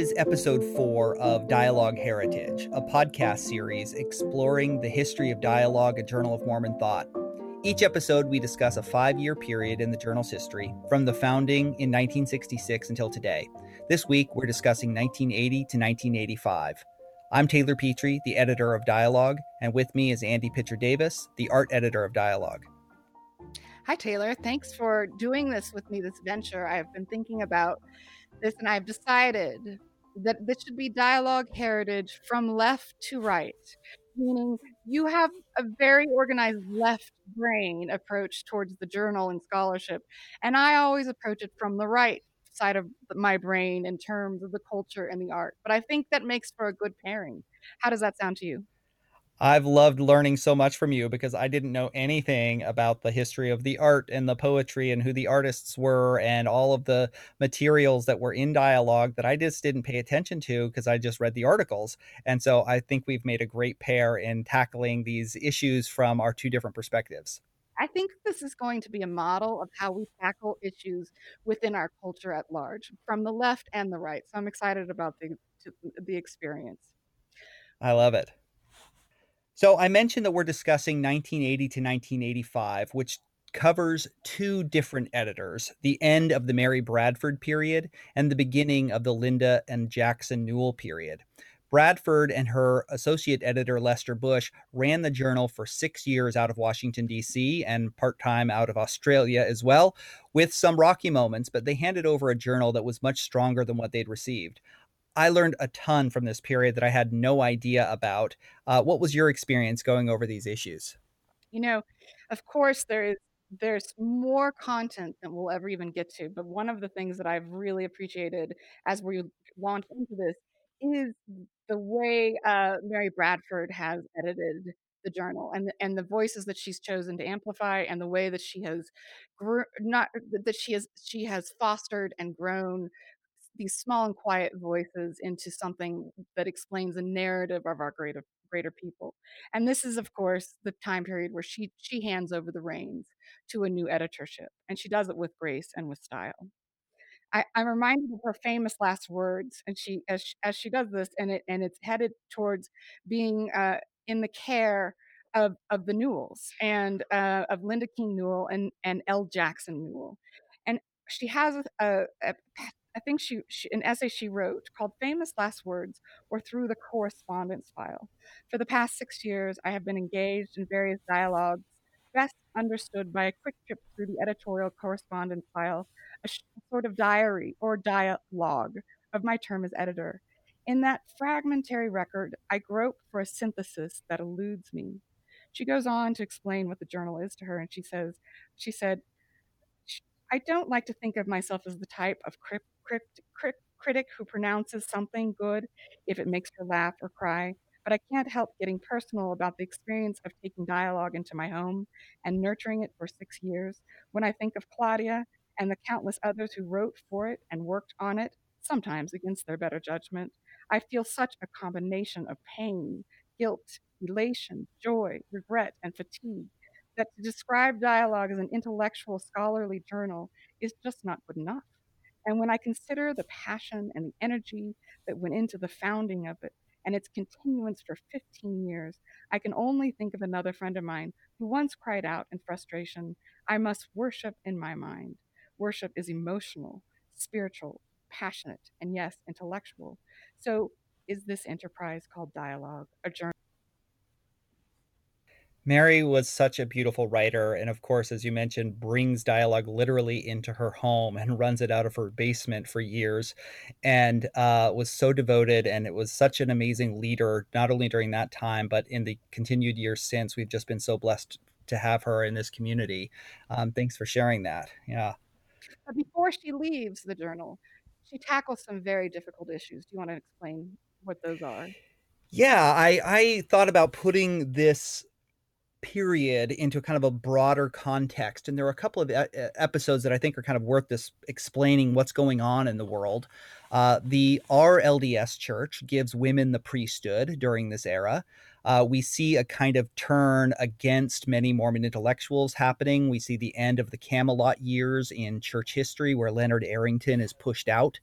This is episode four of Dialogue Heritage, a podcast series exploring the history of dialogue, a journal of Mormon thought. Each episode, we discuss a five year period in the journal's history, from the founding in 1966 until today. This week, we're discussing 1980 to 1985. I'm Taylor Petrey, the editor of Dialogue, and with me is Andy Pitcher Davis, the art editor of Dialogue. Hi, Taylor. Thanks for doing this with me, this venture. I've been thinking about this and I've decided that this should be dialogue heritage from left to right, meaning you have a very organized left brain approach towards the journal and scholarship. And I always approach it from the right side of my brain in terms of the culture and the art. But I think that makes for a good pairing. How does that sound to you? I've loved learning so much from you because I didn't know anything about the history of the art and the poetry and who the artists were and all of the materials that were in dialogue that I just didn't pay attention to because I just read the articles. And so I think we've made a great pair in tackling these issues from our two different perspectives. I think this is going to be a model of how we tackle issues within our culture at large, from the left and the right. So I'm excited about the the experience. I love it. So I mentioned that we're discussing 1980 to 1985, which covers two different editors the end of the Mary Bradford period and the beginning of the Linda and Jackson Newell period. Bradford and her associate editor, Lester Bush, ran the journal for six years out of Washington, D.C., and part time out of Australia as well, with some rocky moments, but they handed over a journal that was much stronger than what they'd received. I learned a ton from this period that I had no idea about. Uh, what was your experience going over these issues? You know, of course, there is there's more content than we'll ever even get to. But one of the things that I've really appreciated as we launch into this is the way uh, Mary Bradford has edited the journal and and the voices that she's chosen to amplify and the way that she has gr- not that she has she has fostered and grown these small and quiet voices into something that explains a narrative of our greater greater people. And this is, of course, the time period where she she hands over the reins to a new editorship, and she does it with grace and with style. I, am reminded of her famous last words, and she as she, as she does this, and it and it's headed towards being uh, in the care of of the Newells and uh, of Linda King Newell and and L. Jackson Newell, and she has a, a, I think she, she, an essay she wrote called Famous Last Words or Through the Correspondence File. For the past six years, I have been engaged in various dialogues, best understood by a quick trip through the editorial correspondence file, a, sort of diary or dialogue of my term as editor. In that fragmentary record, I grope for a synthesis that eludes me. She goes on to explain what the journal is to her, and she says, she said, I don't like to think of myself as the type of crypt, crypt, crypt, critic who pronounces something good if it makes her laugh or cry, but I can't help getting personal about the experience of taking dialogue into my home and nurturing it for six years when I think of Claudia and the countless others who wrote for it and worked on it, sometimes against their better judgment. I feel such a combination of pain, guilt, elation, joy, regret, and fatigue that to describe dialogue as an intellectual scholarly journal is just not good enough. And when I consider the passion and the energy that went into the founding of it and its continuance for 15 years, I can only think of another friend of mine who once cried out in frustration, I must worship in my mind. Worship is emotional, spiritual, passionate, and yes, intellectual. So, is this enterprise called dialogue a journal? Mary was such a beautiful writer, and of course, as you mentioned, brings dialogue literally into her home and runs it out of her basement for years, and uh, was so devoted. And it was such an amazing leader, not only during that time, but in the continued years since. We've just been so blessed to have her in this community. Um, thanks for sharing that. Yeah. But before she leaves the journal, she tackles some very difficult issues. Do you want to explain what those are? Yeah, I, I thought about putting this period into kind of a broader context. And there are a couple of episodes that I think are kind of worth this explaining what's going on in the world. Uh, the RLDS Church gives women the priesthood during this era. Uh, we see a kind of turn against many Mormon intellectuals happening. We see the end of the Camelot years in church history, where Leonard Arrington is pushed out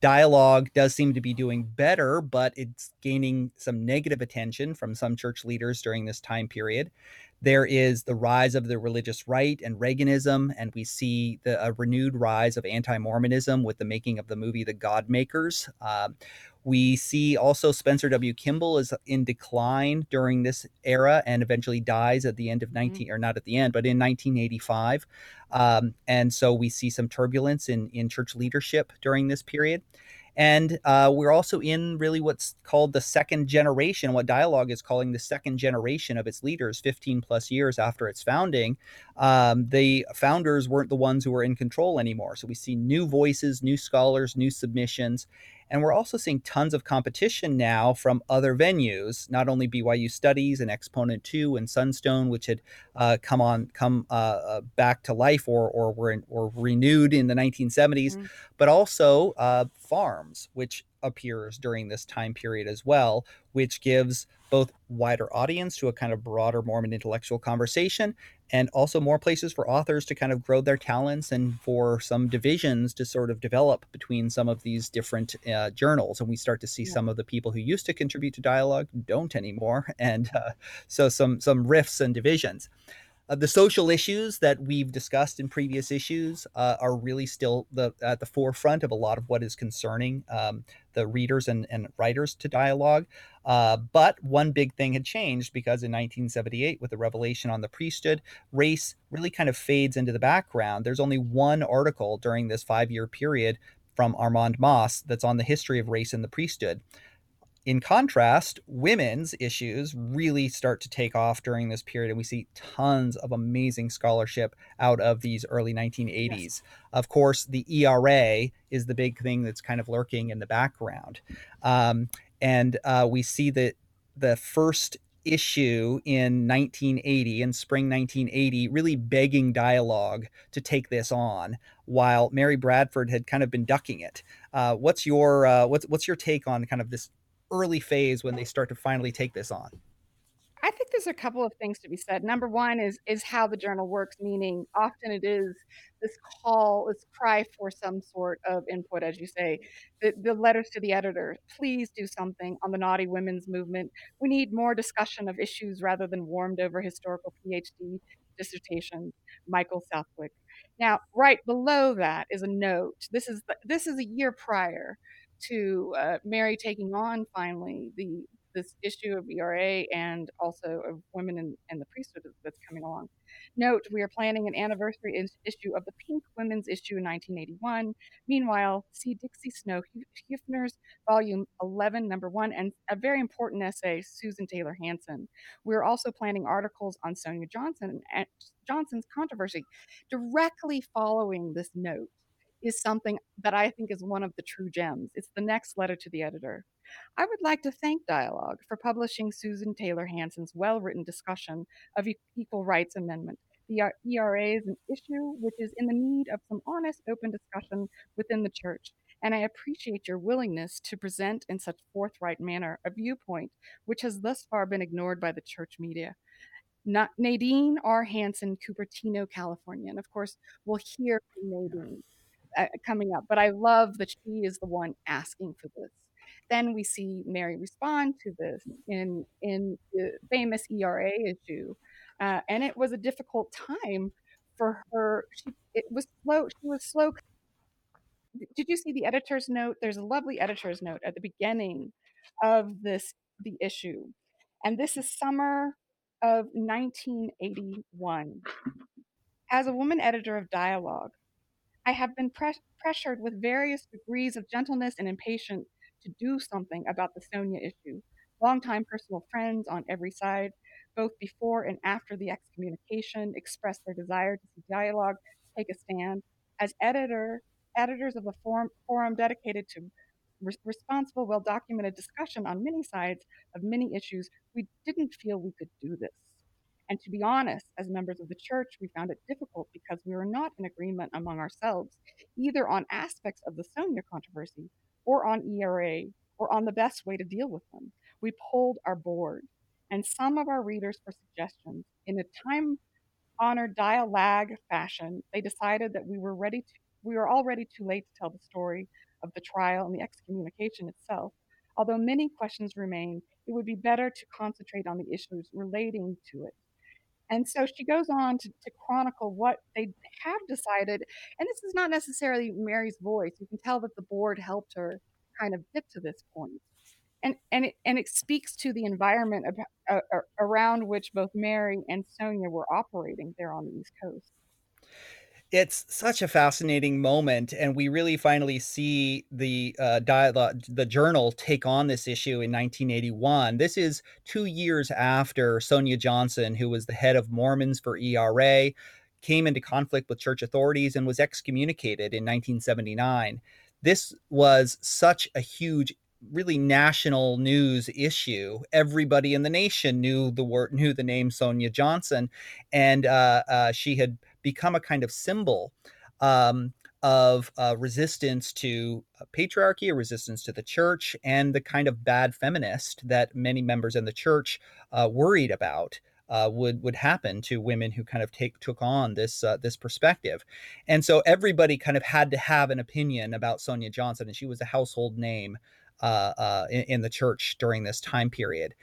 Dialogue does seem to be doing better, but it's gaining some negative attention from some church leaders during this time period. There is the rise of the religious right and Reaganism, and we see the a renewed rise of anti-Mormonism with the making of the movie The God Makers. Uh, we see also Spencer W. Kimball is in decline during this era and eventually dies at the end of 19 mm-hmm. or not at the end, but in 1985. Um, and so we see some turbulence in in church leadership during this period. And uh, we're also in really what's called the second generation, what Dialogue is calling the second generation of its leaders, 15 plus years after its founding. Um, the founders weren't the ones who were in control anymore. So we see new voices, new scholars, new submissions. And we're also seeing tons of competition now from other venues, not only BYU Studies and Exponent 2 and Sunstone, which had uh, come on come uh, uh, back to life or or were in, or renewed in the 1970s, mm-hmm. but also uh, FARMS, which appears during this time period as well, which gives both wider audience to a kind of broader Mormon intellectual conversation and also more places for authors to kind of grow their talents and for some divisions to sort of develop between some of these different uh, journals and we start to see yeah. some of the people who used to contribute to dialogue don't anymore and uh, so some some rifts and divisions uh, the social issues that we've discussed in previous issues uh, are really still the, at the forefront of a lot of what is concerning um, the readers and, and writers to dialogue. Uh, but one big thing had changed because in 1978, with the revelation on the priesthood, race really kind of fades into the background. There's only one article during this five year period from Armand Mauss that's on the history of race in the priesthood. In contrast, women's issues really start to take off during this period, and we see tons of amazing scholarship out of these early 1980s. Yes. Of course, the ERA is the big thing that's kind of lurking in the background. Um, and uh, we see that the first issue in 1980 in spring 1980 really begging dialogue to take this on while mary bradford had kind of been ducking it uh, what's your uh, what's what's your take on kind of this early phase when they start to finally take this on? I think there's a couple of things to be said. Number one is is how the journal works, meaning often it is this call, this cry for some sort of input, as you say. The, the letters to the editor, please do something on the naughty women's movement. We need more discussion of issues rather than warmed over historical PhD dissertations. Michael Southwick. Now, right below that is a note. This is this is a year prior to uh, Mary taking on finally the this issue of ERA and also of women in, in the priesthood that's coming along. Note, we are planning an anniversary issue of the Pink Women's issue in 1981. Meanwhile, see Dixie Snow Huefner's volume 11, number one, and a very important essay, Susan Taylor Hanson. We're also planning articles on Sonia Johnson and Johnson's controversy directly following this note is something that I think is one of the true gems. It's the next letter to the editor. I would like to thank Dialogue for publishing Susan Taylor Hanson's well written discussion of Equal Rights Amendment. The ERA is an issue which is in the need of some honest, open discussion within the church, and I appreciate your willingness to present in such forthright manner a viewpoint which has thus far been ignored by the church media. Not Nadine R. Hansen, Cupertino, California. And of course, we'll hear from Nadine coming up. But I love that she is the one asking for this. Then we see Mary respond to this in in the famous ERA issue, uh, and it was a difficult time for her. She it was slow. She was slow. Did you see the editor's note? There's a lovely editor's note at the beginning of this the issue, and this is summer of 1981. As a woman editor of Dialogue, I have been pres- pressured with various degrees of gentleness and impatience to do something about the Sonia issue. Longtime personal friends on every side, both before and after the excommunication, expressed their desire to see dialogue take a stand. As editor, editors of a forum, forum dedicated to re- responsible, well documented discussion on many sides of many issues, we didn't feel we could do this. And to be honest, as members of the church, we found it difficult because we were not in agreement among ourselves, either on aspects of the Sonia controversy or on ERA or on the best way to deal with them. We polled our board and some of our readers for suggestions. In a time honored dialogue fashion, they decided that we were ready to, we were already too late to tell the story of the trial and the excommunication itself. Although many questions remain, it would be better to concentrate on the issues relating to it. And so she goes on to, to, chronicle what they have decided. And this is not necessarily Mary's voice. You can tell that the board helped her kind of get to this point. And, and, it, and it speaks to the environment uh, around which both Mary and Sonia were operating there on the East Coast it's such a fascinating moment and we really finally see the uh, dialogue the journal take on this issue in 1981 this is two years after sonia johnson who was the head of mormons for era came into conflict with church authorities and was excommunicated in 1979 this was such a huge really national news issue. Everybody in the nation knew the word, knew the name Sonia Johnson, and uh, uh, she had become a kind of symbol um, of uh, resistance to uh, patriarchy, a resistance to the church, and the kind of bad feminist that many members in the church uh, worried about. Uh, would would happen to women who kind of take took on this uh, this perspective, and so everybody kind of had to have an opinion about Sonia Johnson, and she was a household name uh, in, in the church during this time period,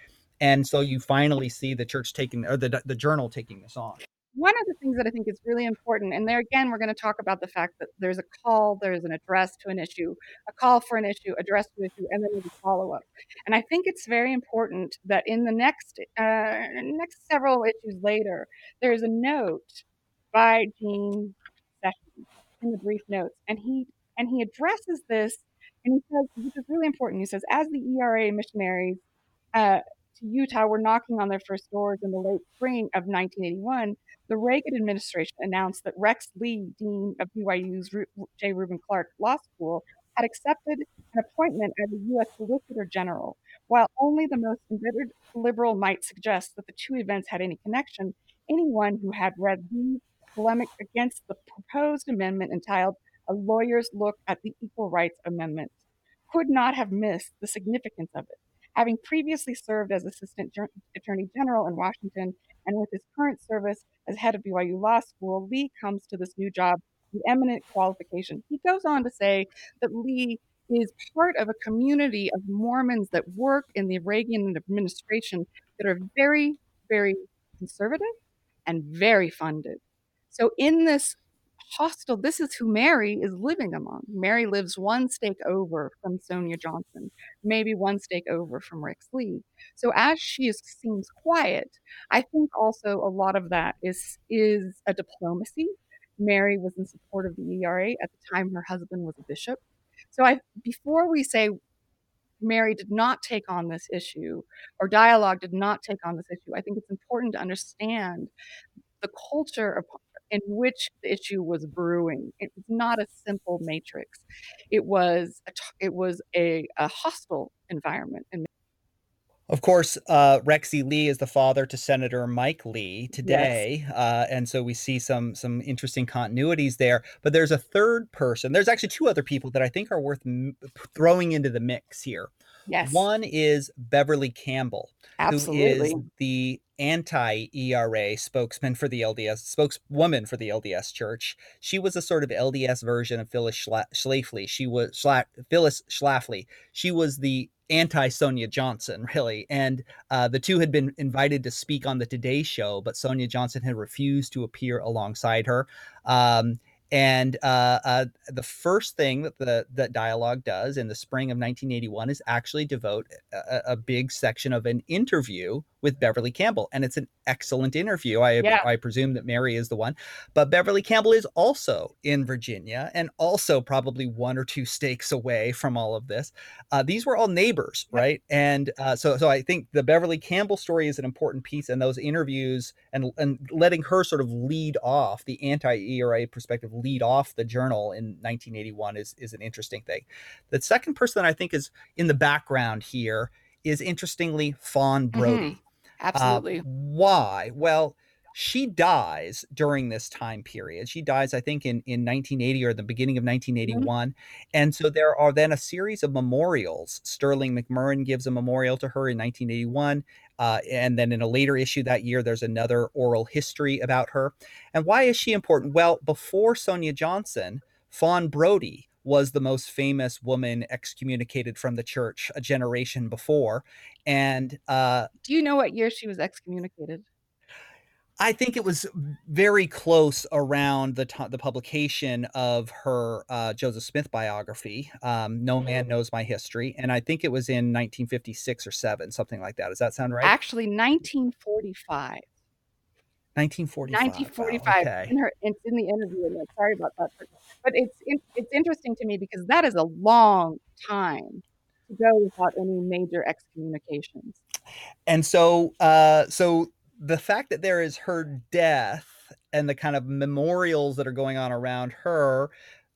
and so you finally see the church taking or the the journal taking this on one of the things that I think is really important, and there again, we're going to talk about the fact that there's a call, there's an address to an issue, a call for an issue, address to an issue, and then there's a follow up. And I think it's very important that in the next uh, next several issues later, there's a note by Gene Sessions in the brief notes, and he and he addresses this, and he says, which is really important. He says, as the ERA missionaries. Uh, to Utah were knocking on their first doors in the late spring of 1981, the Reagan administration announced that Rex Lee, dean of BYU's J. Reuben Clark Law School, had accepted an appointment as a U.S. Solicitor General. While only the most embittered liberal might suggest that the two events had any connection, anyone who had read Lee's polemic against the proposed amendment entitled A Lawyer's Look at the Equal Rights Amendment could not have missed the significance of it. Having previously served as Assistant Attorney General in Washington and with his current service as head of BYU Law School, Lee comes to this new job with eminent qualification. He goes on to say that Lee is part of a community of Mormons that work in the Reagan administration that are very, very conservative and very funded. So, in this hostile, this is who Mary is living among. Mary lives one stake over from Sonia Johnson, maybe one stake over from Rex Lee. So as she is, seems quiet, I think also a lot of that is is a diplomacy. Mary was in support of the ERA at the time her husband was a bishop. So I before we say Mary did not take on this issue or dialogue did not take on this issue, I think it's important to understand the culture of in which the issue was brewing. It was not a simple matrix. It was a, it was a, a hostile environment. Of course, uh, Rexy Lee is the father to Senator Mike Lee today, yes. uh, and so we see some some interesting continuities there. But there's a third person. There's actually two other people that I think are worth m- throwing into the mix here. Yes. One is Beverly Campbell, Absolutely. who is the anti-ERA spokesman for the LDS, spokeswoman for the LDS Church. She was a sort of LDS version of Phyllis Schla- Schlafly. She was Schla- Phyllis Schlafly. She was the anti Sonia Johnson, really. And uh, the two had been invited to speak on the Today Show, but Sonia Johnson had refused to appear alongside her. Um, and uh, uh, the first thing that the that dialogue does in the spring of 1981 is actually devote a, a big section of an interview with Beverly Campbell, and it's an excellent interview. I yeah. I presume that Mary is the one, but Beverly Campbell is also in Virginia and also probably one or two stakes away from all of this. Uh, these were all neighbors, right? And uh, so so I think the Beverly Campbell story is an important piece, and those interviews and and letting her sort of lead off the anti-ERA perspective, lead off the journal in 1981 is is an interesting thing. The second person that I think is in the background here is interestingly Fawn Brodie. Mm-hmm. Absolutely. Uh, why? Well, she dies during this time period. She dies, I think, in, in 1980 or the beginning of 1981. Mm-hmm. And so there are then a series of memorials. Sterling McMurrin gives a memorial to her in 1981. Uh, and then in a later issue that year, there's another oral history about her. And why is she important? Well, before Sonia Johnson, Fawn Brodie was the most famous woman excommunicated from the church a generation before, and, uh Do you know what year she was excommunicated? I think it was very close around the ti the publication of her, uh, Joseph Smith biography, um, No Man Knows My History, and I think it was in 1956 or 7, something like that. Does that sound right? Actually, 1945. 1945, Nineteen wow, okay. in her it's in the interview in there, sorry about that, but but it's in it's interesting to me because that is a long time to go without any major excommunications. And so, uh so the fact that there is her death and the kind of memorials that are going on around her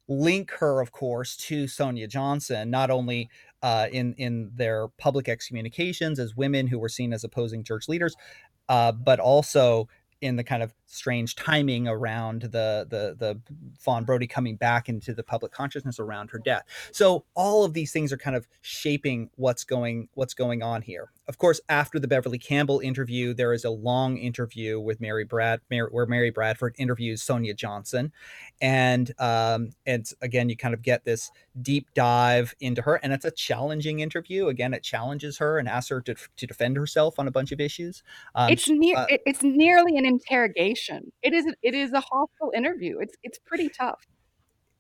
link her, of course, to Sonia Johnson, not only, uh, in in their public excommunications as women who were seen as opposing church leaders, uh, but also in the kind of strange timing around the the the Fawn Brodie coming back into the public consciousness around her death. So, all of these things are kind of shaping what's going what's going on here. Of course, after the Beverly Campbell interview, there is a long interview with Mary Brad Mar where Mary Bradford interviews Sonia Johnson, and, um, and again, you kind of get this deep dive into her, and it's a challenging interview. Again, it challenges her and asks her to to defend herself on a bunch of issues. Um, It's near uh it's nearly an interrogation. It is it is a hostile interview. It's it's pretty tough.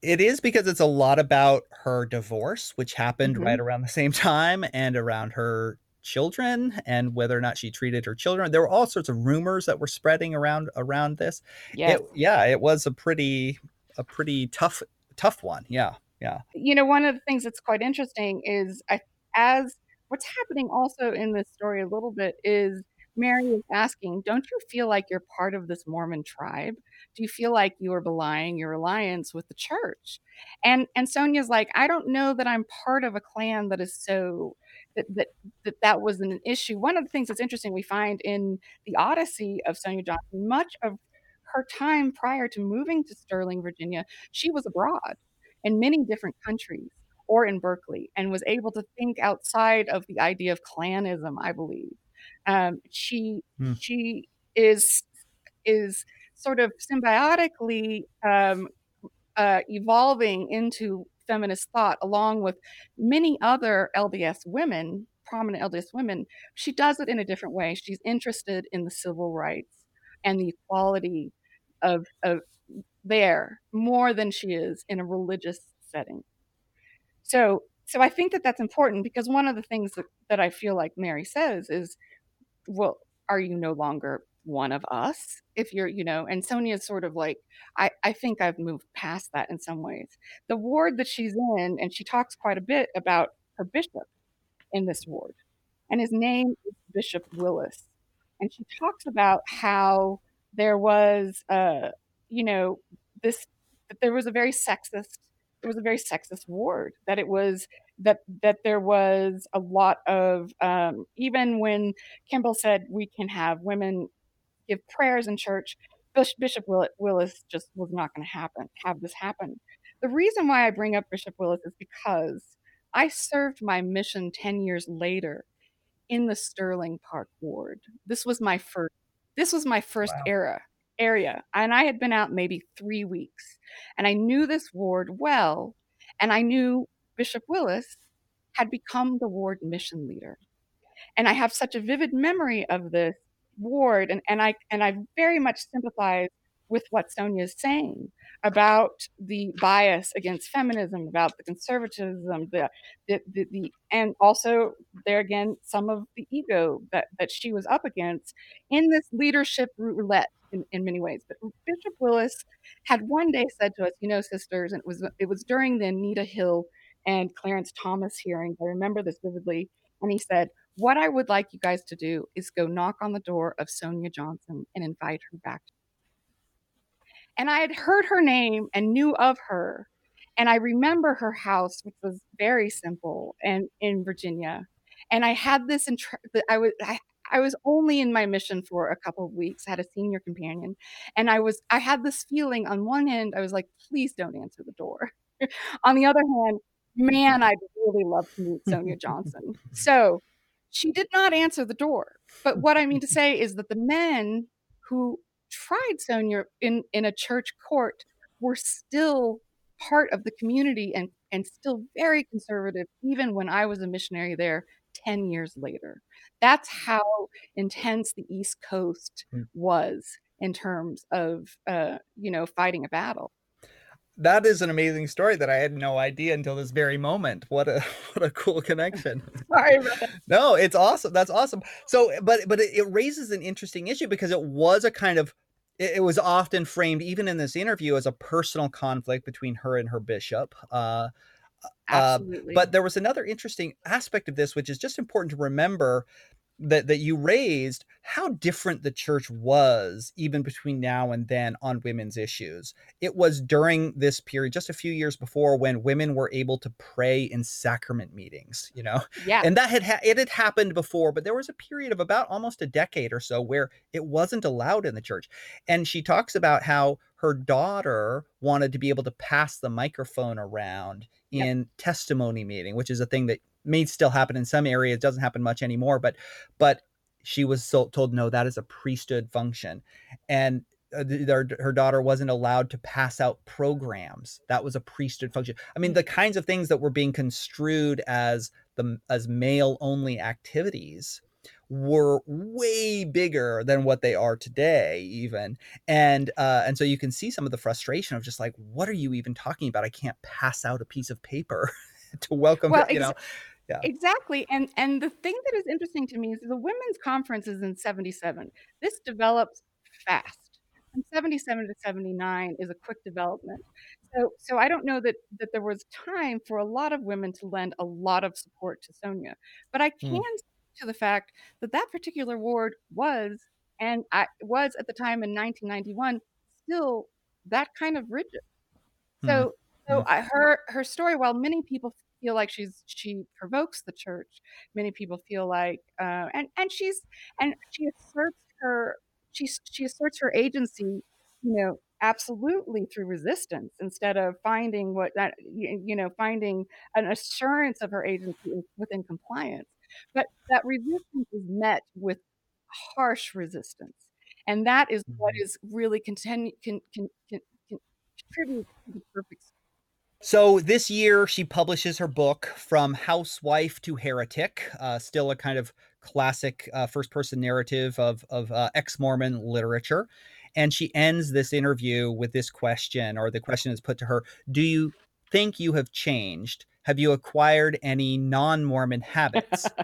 It is because it's a lot about her divorce, which happened right Mhm. around the same time, and around her children, and whether or not she treated her children. There were all sorts of rumors that were spreading around around this. Yes. It yeah, it was a pretty a pretty tough tough one. Yeah, yeah. You know, one of the things that's quite interesting is I as what's happening also in this story a little bit is Mary is asking, "Don't you feel like you're part of this Mormon tribe? Do you feel like you are belying your alliance with the church?" And and Sonia's like, "I don't know that I'm part of a clan that is so that that that that was an issue." One of the things that's interesting we find in the Odyssey of Sonia Johnson, much of her time prior to moving to Sterling, Virginia, she was abroad in many different countries or in Berkeley and was able to think outside of the idea of clanism, I believe. Um, she Hmm. she is is sort of symbiotically, um, uh, evolving into feminist thought along with many other LDS women, prominent LDS women. She does it in a different way. She's interested in the civil rights and the equality of of there more than she is in a religious setting. So so I think that that's important because one of the things that that I feel like Mary says is, "Well, are you no longer one of us? If you're" you know, and Sonia's sort of like, "I I think I've moved past that in some ways." The ward that she's in and she talks quite a bit about her bishop in this ward, and his name is Bishop Willis. And she talks about how there was, uh, you know, this that there was a very sexist it was a very sexist ward, that it was that that there was a lot of, um even when Kimball said, "We can have women give prayers in church," Bishop Will Willis just was not gonna happen have this happen. The reason why I bring up Bishop Willis is because I served my mission 10 years later in the Sterling Park ward. This was my first this was my first Wow. era area, and I had been out maybe 3 weeks, and I knew this ward well, and I knew Bishop Willis had become the ward mission leader. And I have such a vivid memory of this ward, and and I and I very much sympathize with what Sonia is saying about the bias against feminism, about the conservatism, the the the the and also there again, some of the ego that that she was up against in this leadership roulette in in many ways. But Bishop Willis had one day said to us, "You know, sisters," and it was it was during the Anita Hill and Clarence Thomas hearings, I remember this vividly, and he said, "What I would like you guys to do is go knock on the door of Sonia Johnson and invite her back." And I had heard her name and knew of her, and I remember her house, which was very simple and in Virginia. And I had this intr I was I I was only in my mission for a couple of weeks, I had a senior companion, and I was I had this feeling on one end, I was like, "Please don't answer the door." On the other hand, man, I'd really love to meet Sonia Johnson. So, she did not answer the door, but what I mean to say is that the men who tried Sonia in in a church court were still part of the community and and still very conservative even when I was a missionary there 10 years later. That's how intense the East Coast Mm. was in terms of, uh, you know, fighting a battle. That is an amazing story that I had no idea until this very moment. What a what a cool connection. Sorry. No, it's awesome. That's awesome. So, but but it, raises an interesting issue because it was a kind of it, it was often framed even in this interview as a personal conflict between her and her bishop. Uh, uh, Absolutely. but there was another interesting aspect of this, which is just important to remember that that you raised how different the church was even between now and then on women's issues. It was during this period, just a few years before, when women were able to pray in sacrament meetings, you know, Yeah. and that had ha- it had happened before, but there was a period of about almost a decade or so where it wasn't allowed in the church. And she talks about how her daughter wanted to be able to pass the microphone around Yep. in testimony meeting, which is a thing that may still happen in some areas, doesn't happen much anymore, but but she was so told no, that is a priesthood function, and uh, their, her daughter wasn't allowed to pass out programs. That was a priesthood function. I mean, the kinds of things that were being construed as the as male only activities were way bigger than what they are today even and uh and so you can see some of the frustration of just like what are you even talking about i can't pass out a piece of paper to welcome Well, you know yeah exactly, and and the thing that is interesting to me is the women's conference is in '77. This develops fast. From '77 to '79 is a quick development. So so I don't know that that there was time for a lot of women to lend a lot of support to Sonia, but I Mm, can speak to the fact that that particular ward was, and I was at the time in 1991, still that kind of rigid. mm, So so mm, I her her story, while many people feel like she's she provokes the church, many people feel like, uh, and and she's and she asserts her she she asserts her agency, you know, absolutely through resistance instead of finding what that you, know finding an assurance of her agency within compliance. But that resistance is met with harsh resistance, and that is what mhm. is really continue can can can, can contribute to the perfect So this year, she publishes her book From Housewife to Heretic, uh, still a kind of classic uh, first person narrative of, of uh, ex Mormon literature. And she ends this interview with this question, or the question is put to her Do you think you have changed? Have you acquired any non Mormon habits?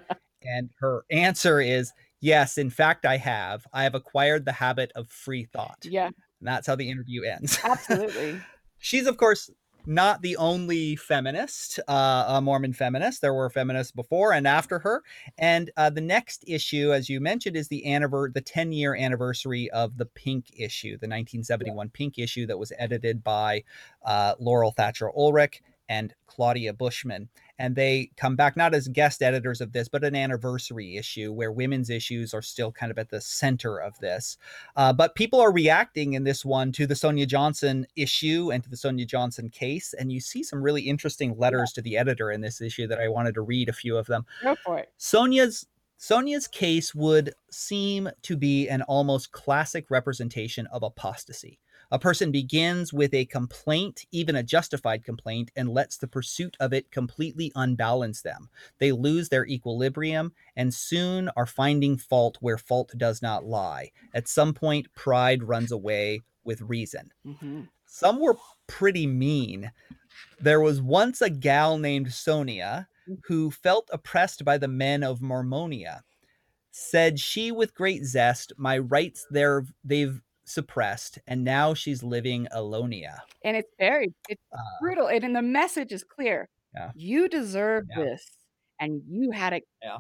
And her answer is Yes, in fact, I have. I have acquired the habit of free thought. Yeah, And that's how the interview ends. absolutely. She's, of course, not the only feminist, uh, a Mormon feminist. There were feminists before and after her. And uh, the next issue, as you mentioned, is the anniver- the 10 year anniversary of the Pink issue, the 1971 Pink issue that was edited by uh, Laurel Thatcher Ulrich and Claudia Bushman. And they come back not as guest editors of this, but an anniversary issue where women's issues are still kind of at the center of this. Uh, but people are reacting in this one to the Sonia Johnson issue and to the Sonia Johnson case. And you see some really interesting letters to the editor in this issue that I wanted to read a few of them. Go for it. Sonia's Sonia's case would seem to be an almost classic representation of apostasy. A person begins with a complaint, even a justified complaint, and lets the pursuit of it completely unbalance them. They lose their equilibrium and soon are finding fault where fault does not lie. At some point, pride runs away with reason. Mhm. Some were pretty mean. There was once a gal named Sonia who felt oppressed by the men of Mormonia. Said she with great zest, My rights there they've suppressed, and now she's living Alonia. And it's very it's Uh, brutal, and then the message is clear. yeah, You deserve yeah, this, and you had it yeah.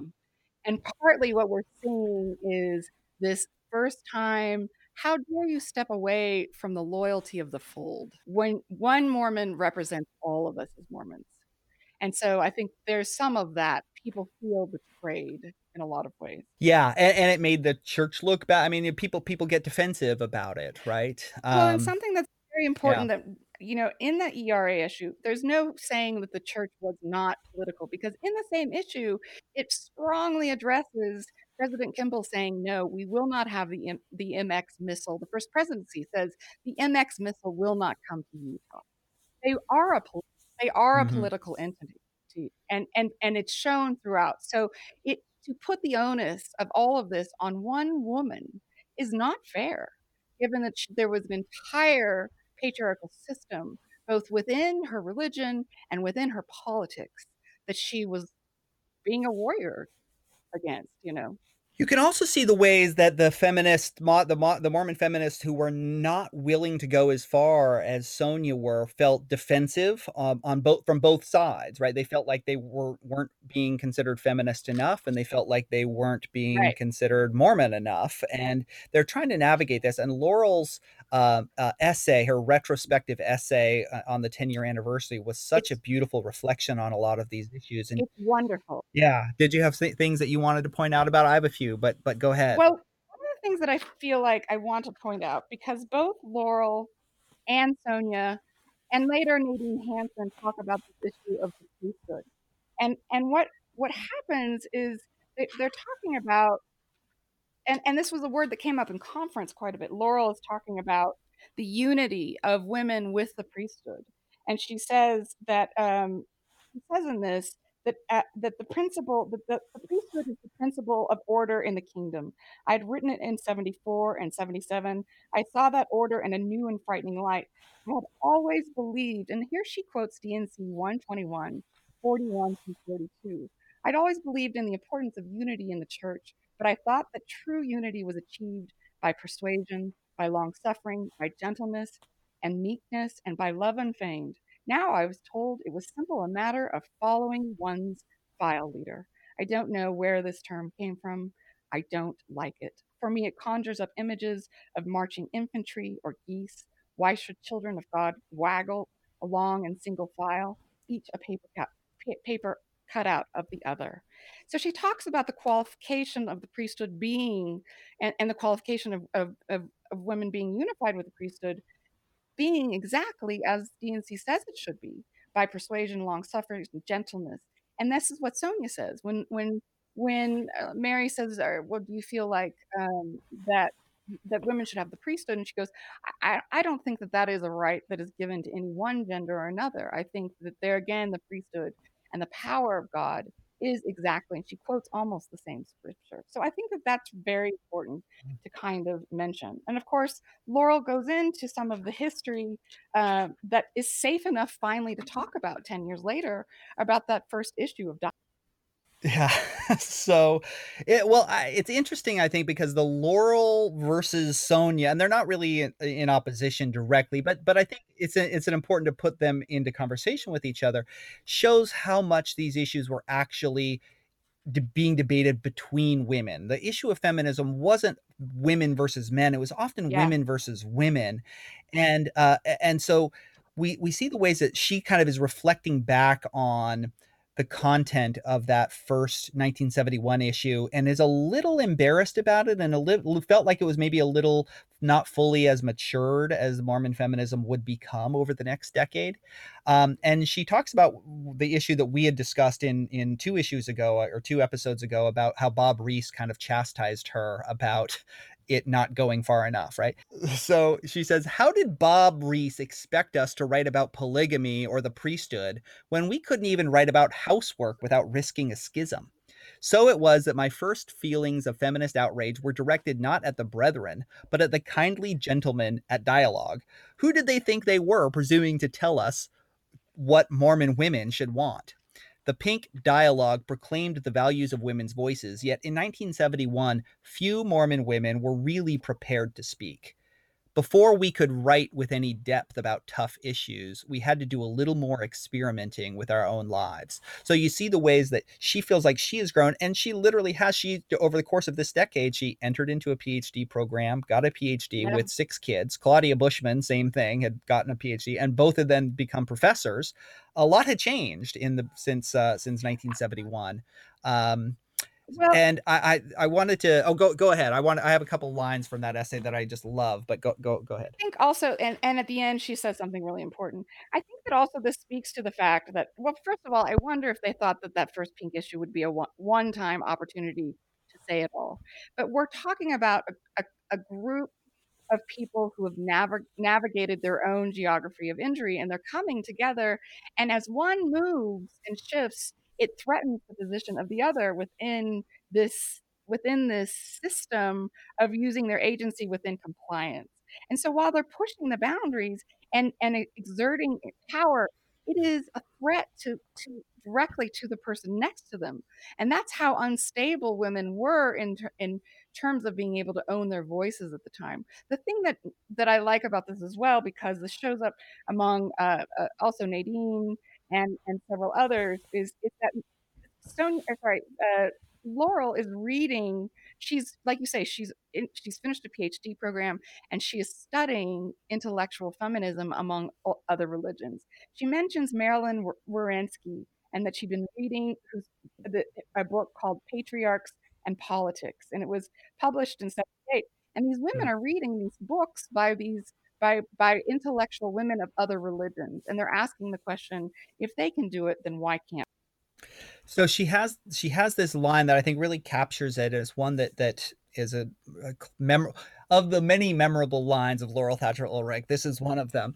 And partly what we're seeing is this first time, how dare you step away from the loyalty of the fold when one Mormon represents all of us as Mormons. And so I think there's some of that. People feel betrayed in a lot of ways. Yeah, and, and it made the church look bad. I mean, people people get defensive about it, right? Well, and Um, something that's very yeah, important that, you know, in the ERA issue, there's no saying that the church was not political because in the same issue, it strongly addresses President Kimball saying, no, we will not have the, M- the MX missile. The first presidency says the MX missile will not come to Utah. They are a political. They are a Mhm. political entity, and and and it's shown throughout. So it to put the onus of all of this on one woman is not fair, given that there was an entire patriarchal system, both within her religion and within her politics, that she was being a warrior against, you know? You can also see the ways that the feminist the the Mormon feminists who were not willing to go as far as Sonia were, felt defensive, um, on both from both sides, right? They felt like they were weren't being considered feminist enough, and they felt like they weren't being Right. considered Mormon enough, and they're trying to navigate this, and Laurel's, uh, uh, essay, her retrospective essay, uh, on the 10 year anniversary was such a beautiful reflection on a lot of these issues, and It's wonderful. Yeah. Did you have th things that you wanted to point out about? I have a few, but but go ahead. Well, one of the things that I feel like I want to point out, because both Laurel and Sonia, and later Nadine Hansen talk about this issue of the priesthood, and and what what happens is they're talking about and and this was a word that came up in conference quite a bit. Laurel is talking about the unity of women with the priesthood, and she says that, um she says in this that, uh, that the principle that the the priesthood is the principle of order in the kingdom. I'd written it in '74 and '77. I saw that order in a new and frightening light. I had always believed and here she quotes D&C 121, 41 through 42. "I'd always believed in the importance of unity in the church, but I thought that true unity was achieved by persuasion, by long-suffering, by gentleness and meekness, and by love unfeigned. Now I was told it was simple a matter of following one's file leader. I don't know where this term came from. I don't like it. For me, it conjures up images of marching infantry or geese. Why should children of God waggle along in single file, each a paper cap, pa paper cut out of the other?" So she talks about the qualification of the priesthood being and and the qualification of of of of women being unified with the priesthood being exactly as D&C says it should be, by persuasion, long-suffering, and gentleness, and this is what Sonia says when when when, uh, Mary says, or "What do you feel like, um, that that women should have the priesthood?" And she goes, "I I I don't think that that is a right that is given to any one gender or another. I think that there again, the priesthood and the power of God is exactly" and she quotes almost the same scripture. So I think that that's very important to kind of mention, and of course, Laurel goes into some of the history, uh, that is safe enough finally to talk about 10 years later about that 1st issue of Yeah. So, it well, I it's interesting, I think, because the Laurel versus Sonia, and they're not really in in opposition directly, but but I think it's a it's an important to put them into conversation with each other, shows how much these issues were actually de being debated between women. The issue of feminism wasn't women versus men, it was often Yeah. women versus women, and, uh, and so we we see the ways that she kind of is reflecting back on the content of that first 1971 issue and is a little embarrassed about it and a little felt like it was maybe a little not fully as matured as Mormon feminism would become over the next decade. Um, and she talks about the issue that we had discussed in in 2 issues ago, or 2 episodes ago about how Bob Rees kind of chastised her about it not going far enough, right? So, she says, "How did Bob Rees expect us to write about polygamy or the priesthood when we couldn't even write about housework without risking a schism? So it was that my first feelings of feminist outrage were directed not at the Brethren, but at the kindly gentlemen at Dialogue. Who did they think they were presuming to tell us what Mormon women should want? The pink Dialogue proclaimed the values of women's voices, yet in 1971, few Mormon women were really prepared to speak. Before we could write with any depth about tough issues, we had to do a little more experimenting with our own lives." So you see the ways that she feels like she has grown, and she literally has she over the course of this decade, she entered into a PhD program, got a PhD Yeah. with 6 kids. Claudia Bushman, same thing, had gotten a PhD, and both of them become professors. A lot had changed in the since, uh, since 1971. Um, Well and I I I wanted to Oh, go go ahead. I want I have a couple lines from that essay that I just love, but go go go ahead. I think also and and at the end, she says something really important. I think that also this speaks to the fact that well, first of all, I wonder if they thought that that first pink issue would be a one one-time opportunity to say it all. But we're talking about a a a group of people who have nav- navigated their own geography of injury and they're coming together. And as one moves and shifts, it threatens the position of the other within this within this system of using their agency within compliance. And so while they're pushing the boundaries and, and exerting power, it is a threat to, to directly to the person next to them. And that's how unstable women were in, in terms of being able to own their voices at the time. The thing that, that I like about this as well, because this shows up among uh, uh, also Nadine and, and several others, is, is that Stone, or sorry, uh, Laurel is reading. She's like you say, she's in, she's finished a PhD program and she is studying intellectual feminism among other religions. She mentions Marilyn Warenski and that she'd been reading a book called Patriarchs and Politics, and it was published in '78. And these women are reading these books by these by by intellectual women of other religions, and they're asking the question: if they can do it, then why can't so she has she has this line that I think really captures it as one that that is a, a mem- of the many memorable lines of Laurel Thatcher Ulrich. This is one of them.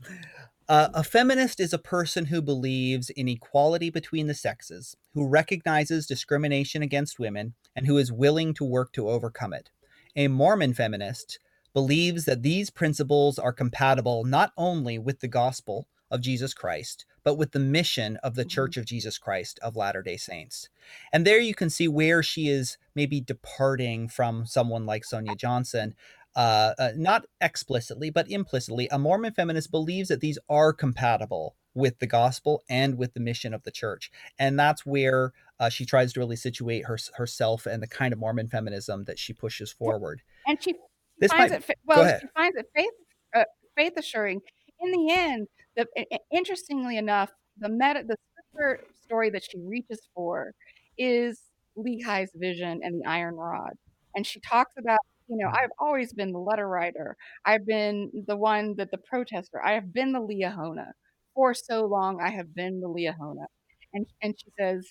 Uh, a feminist is a person who believes in equality between the sexes, who recognizes discrimination against women, and who is willing to work to overcome it. A Mormon feminist believes that these principles are compatible not only with the gospel of Jesus Christ, but with the mission of the Church mm-hmm. of Jesus Christ of Latter day Saints. And there you can see where she is maybe departing from someone like Sonia Johnson. Uh, uh, not explicitly, but implicitly, a Mormon feminist believes that these are compatible with the gospel and with the mission of the church. And that's where uh, she tries to really situate her, herself and the kind of Mormon feminism that she pushes forward. And she, this finds might, it well, she finds it faith uh, faith assuring. In the end, the, interestingly enough, the meta, the scripture story that she reaches for is Lehi's vision and the iron rod. And she talks about, you know, I've always been the letter writer. I've been the one that the protester. I have been the Liahona. For so long, I have been the Liahona. And, and she says,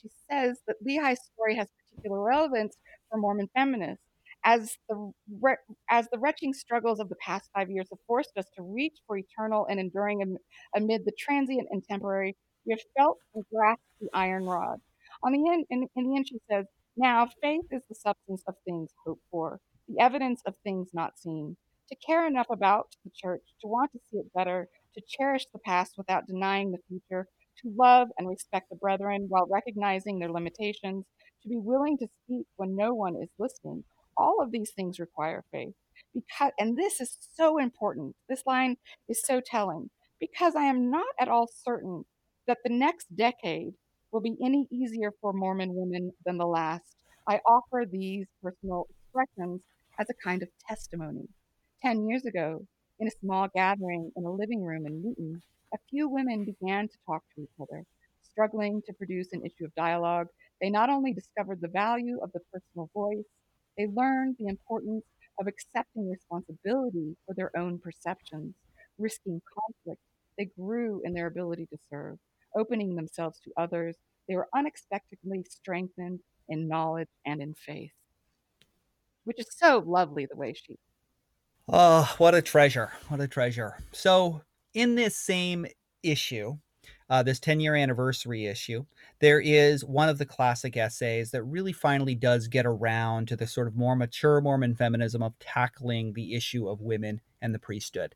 she says that Lehi's story has particular relevance for Mormon feminists as the as the retching struggles of the past five years have forced us to reach for eternal and enduring amid the transient and temporary, we have felt and grasped the iron rod. On the end, in, in the end, she says, "Now faith is the substance of things hoped for, the evidence of things not seen. To care enough about the church, to want to see it better, to cherish the past without denying the future." To love and respect the brethren while recognizing their limitations, to be willing to speak when no one is listening, all of these things require faith. Because, and this is so important. This line is so telling because I am not at all certain that the next decade will be any easier for Mormon women than the last. I offer these personal expressions as a kind of testimony. Ten years ago, in a small gathering in a living room in Newton, a few women began to talk to each other. Struggling to produce an issue of dialogue, they not only discovered the value of the personal voice, they learned the importance of accepting responsibility for their own perceptions, risking conflict. They grew in their ability to serve, opening themselves to others. They were unexpectedly strengthened in knowledge and in faith, which is so lovely the way she. Oh, what a treasure. What a treasure. So, in this same issue, uh, this 10 year anniversary issue, there is one of the classic essays that really finally does get around to the sort of more mature Mormon feminism of tackling the issue of women and the priesthood.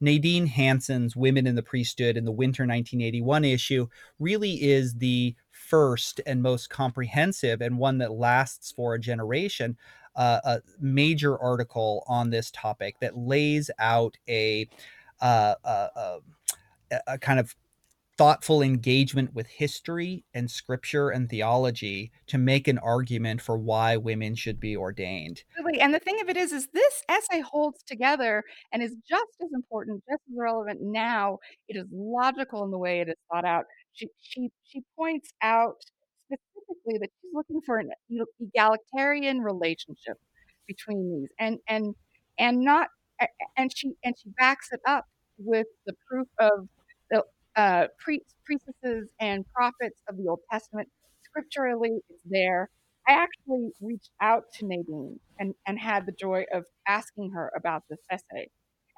Nadine Hansen's Women in the Priesthood in the winter 1981 issue really is the first and most comprehensive and one that lasts for a generation uh, a major article on this topic that lays out a, uh, uh, uh a kind of thoughtful engagement with history and scripture and theology to make an argument for why women should be ordained. And the thing of it is, is this essay holds together and is just as important, just as relevant now. It is logical in the way it is thought out. She she she points out specifically that she's looking for an egalitarian relationship between these, and and and not and she and she backs it up with the proof of uh, priestesses and prophets of the Old Testament. Scripturally, it's there. I actually reached out to Nadine and, and had the joy of asking her about this essay.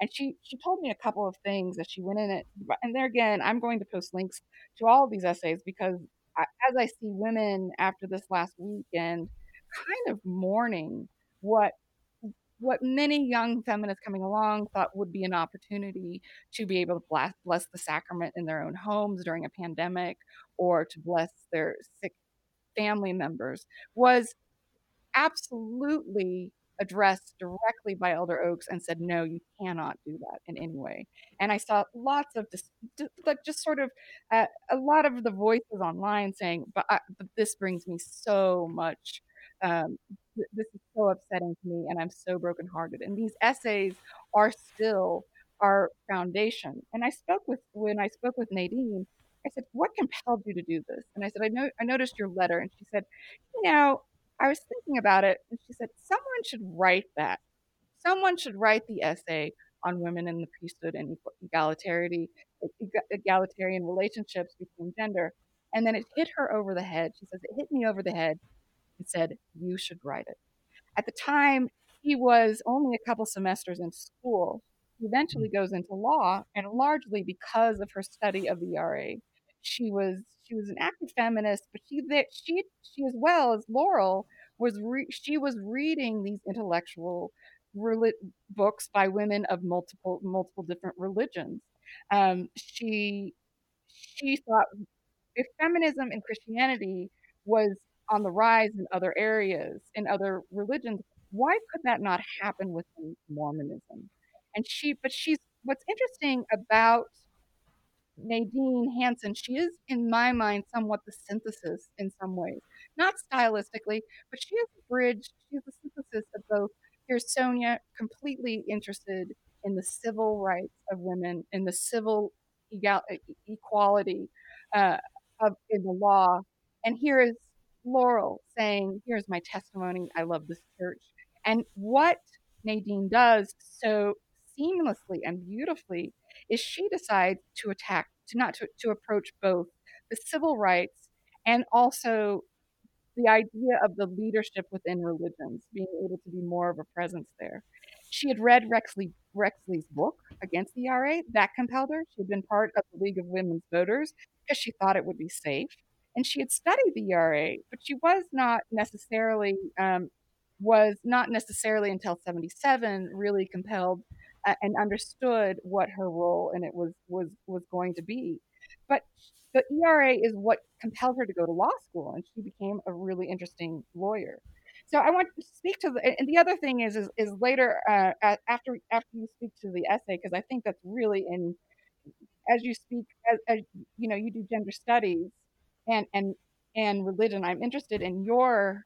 And she, she told me a couple of things as she went in it. And there again, I'm going to post links to all of these essays because I, as I see women after this last weekend kind of mourning what what many young feminists coming along thought would be an opportunity to be able to bless, bless the sacrament in their own homes during a pandemic or to bless their sick family members was absolutely addressed directly by Elder Oaks and said, no, you cannot do that in any way. And I saw lots of just, like just sort of uh, a lot of the voices online saying, but, I, but this brings me so much. Um, this is so upsetting to me, and I'm so brokenhearted. And these essays are still our foundation. And I spoke with when I spoke with Nadine. I said, "What compelled you to do this?" And I said, "I know I noticed your letter." And she said, "You know, I was thinking about it, and she said, someone should write that. Someone should write the essay on women in the priesthood and egalitarian, egalitarian relationships between gender. And then it hit her over the head. She says, It hit me over the head and said, You should write it. At the time, he was only a couple semesters in school. He eventually goes into law, and largely because of her study of the ERA, she was she was an active feminist, but she that she she as well as Laurel was re- she was reading these intellectual books by women of multiple multiple different religions. Um, she she thought if feminism and Christianity was on the rise in other areas in other religions, why could that not happen within Mormonism? And she, but she's what's interesting about Nadine Hansen, she is, in my mind, somewhat the synthesis in some ways. Not stylistically, but she is a bridge, she's the synthesis of both. Here's Sonia, completely interested in the civil rights of women, in the civil egal- equality uh, of in the law. And here is Laurel saying, Here's my testimony. I love this church. And what Nadine does so seamlessly and beautifully is she decides to attack, to not to, to approach both the civil rights and also the idea of the leadership within religions, being able to be more of a presence there. She had read Rex Lee, Rexley's book against the ERA. That compelled her. She had been part of the League of Women's Voters because she thought it would be safe. And she had studied the ERA, but she was not necessarily um, was not necessarily until 77 really compelled uh, and understood what her role in it was was was going to be. But the ERA is what compelled her to go to law school, and she became a really interesting lawyer. So I want to speak to the and the other thing is is, is later uh, after after you speak to the essay because I think that's really in as you speak as, as you know you do gender studies and and and religion. I'm interested in your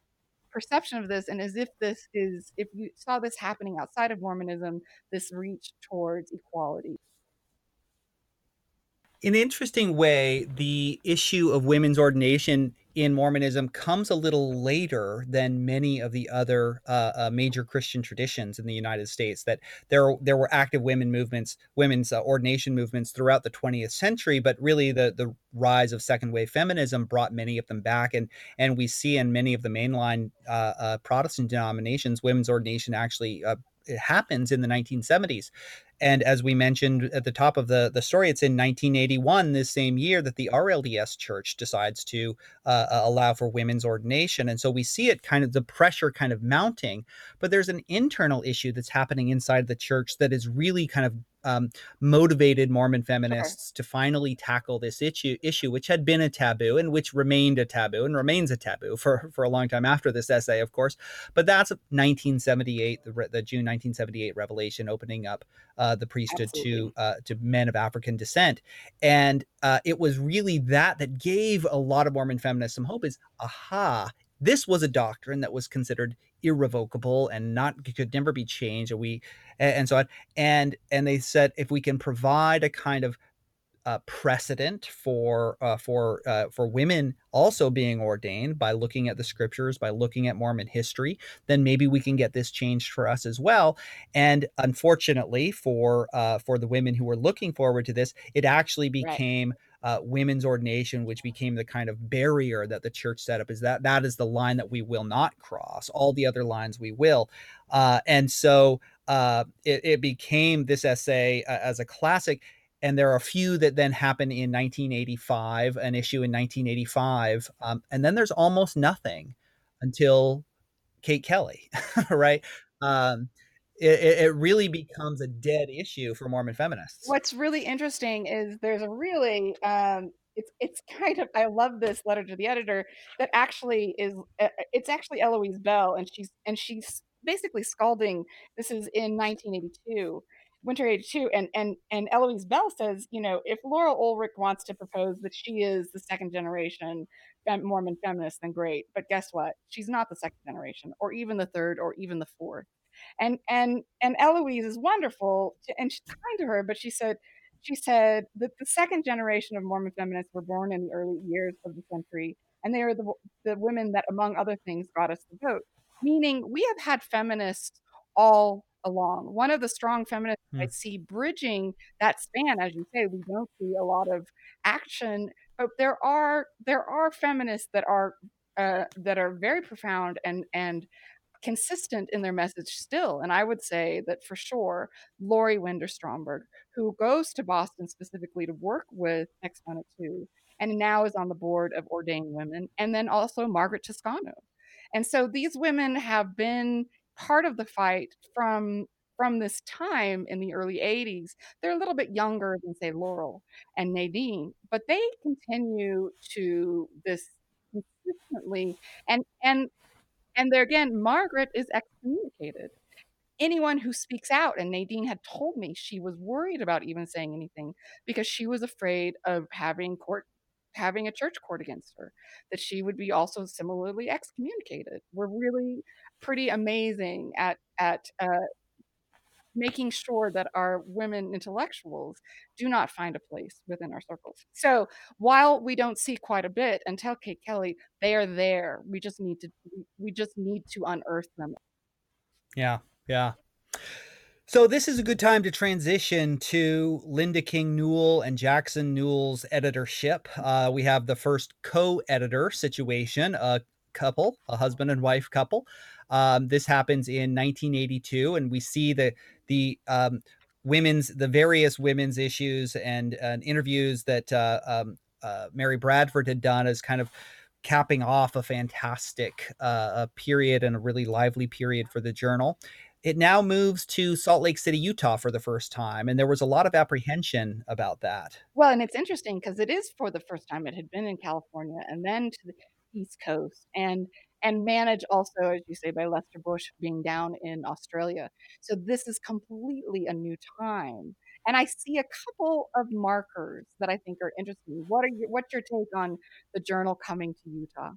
perception of this and as if this is if you saw this happening outside of mormonism this reach towards equality in an interesting way the issue of women's ordination in Mormonism comes a little later than many of the other uh, uh, major Christian traditions in the United States. That there there were active women movements, women's uh, ordination movements throughout the 20th century, but really the the rise of second wave feminism brought many of them back, and and we see in many of the mainline uh, uh, Protestant denominations, women's ordination actually uh, it happens in the 1970s. And as we mentioned at the top of the, the story, it's in 1981, this same year, that the RLDS church decides to uh, uh, allow for women's ordination. And so we see it kind of the pressure kind of mounting, but there's an internal issue that's happening inside the church that is really kind of um, motivated Mormon feminists sure. to finally tackle this issue, issue, which had been a taboo and which remained a taboo and remains a taboo for, for a long time after this essay, of course. But that's 1978, the, the June 1978 revelation opening up uh, the priesthood to uh, to men of African descent, and uh, it was really that that gave a lot of Mormon feminists some hope. Is aha, this was a doctrine that was considered irrevocable and not could never be changed and we and so on and and they said if we can provide a kind of uh, precedent for uh, for uh, for women also being ordained by looking at the scriptures, by looking at Mormon history, then maybe we can get this changed for us as well. And unfortunately, for uh, for the women who were looking forward to this, it actually became. Right uh, women's ordination, which became the kind of barrier that the church set up, is that that is the line that we will not cross. All the other lines we will. Uh, and so uh, it, it, became this essay uh, as a classic. And there are a few that then happen in 1985, an issue in 1985. Um, and then there's almost nothing until Kate Kelly, right? Um, it, it, really becomes a dead issue for Mormon feminists. What's really interesting is there's a really um, it's it's kind of I love this letter to the editor that actually is uh, it's actually Eloise Bell and she's and she's basically scalding. This is in 1982, winter 82, and and and Eloise Bell says, you know, if Laurel Ulrich wants to propose that she is the second generation Mormon feminist, then great. But guess what? She's not the second generation, or even the third, or even the fourth. And and and Eloise is wonderful, to, and she's kind to her, but she said she said that the second generation of Mormon feminists were born in the early years of the century, and they are the the women that, among other things, got us the vote. Meaning, we have had feminists all along. One of the strong feminists I see bridging that span, as you say, we don't see a lot of action, but there are there are feminists that are uh, that are very profound and and consistent in their message still. And I would say that for sure, Lorie Winder Stromberg, who goes to Boston specifically to work with Exponent 2 and now is on the board of Ordained Women, and then also Margaret Toscano. And so these women have been part of the fight from from this time in the early 80s. They're a little bit younger than say Laurel and Nadine, but they continue to this consistently and and and there again, Margaret is excommunicated. Anyone who speaks out, and Nadine had told me she was worried about even saying anything because she was afraid of having court having a church court against her, that she would be also similarly excommunicated. We're really pretty amazing at at uh, making sure that our women intellectuals do not find a place within our circles. So while we don't see quite a bit until Kate Kelly, they are there. We just need to we just need to unearth them. Yeah, yeah. So this is a good time to transition to Linda King Newell and Jackson Newell's editorship. Uh, we have the first co-editor situation, a couple, a husband and wife couple. Um, this happens in 1982, and we see the the um, women's the various women's issues and, interviews that uh, um, uh, Mary Bradford had done as kind of capping off a fantastic uh, period and a really lively period for the journal. It now moves to Salt Lake City, Utah for the first time, and there was a lot of apprehension about that. Well, and it's interesting because it is for the first time. It had been in California and then to the East Coast, and and managed also, as you say, by Lester Bush being down in Australia. So this is completely a new time. And I see a couple of markers that I think are interesting. What are your, what's your take on the journal coming to Utah?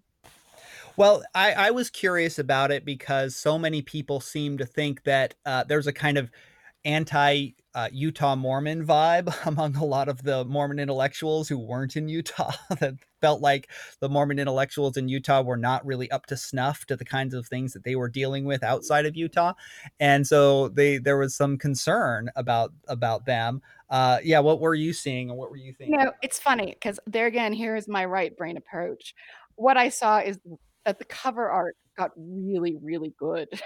Well, I, I was curious about it because so many people seem to think that uh, there's a kind of anti uh, Utah Mormon vibe among a lot of the Mormon intellectuals who weren't in Utah that felt like the Mormon intellectuals in Utah were not really up to snuff to the kinds of things that they were dealing with outside of Utah, and so they there was some concern about about them. Uh, yeah, what were you seeing and what were you thinking? You know, it's funny because there again, here is my right brain approach. What I saw is that the cover art got really, really good.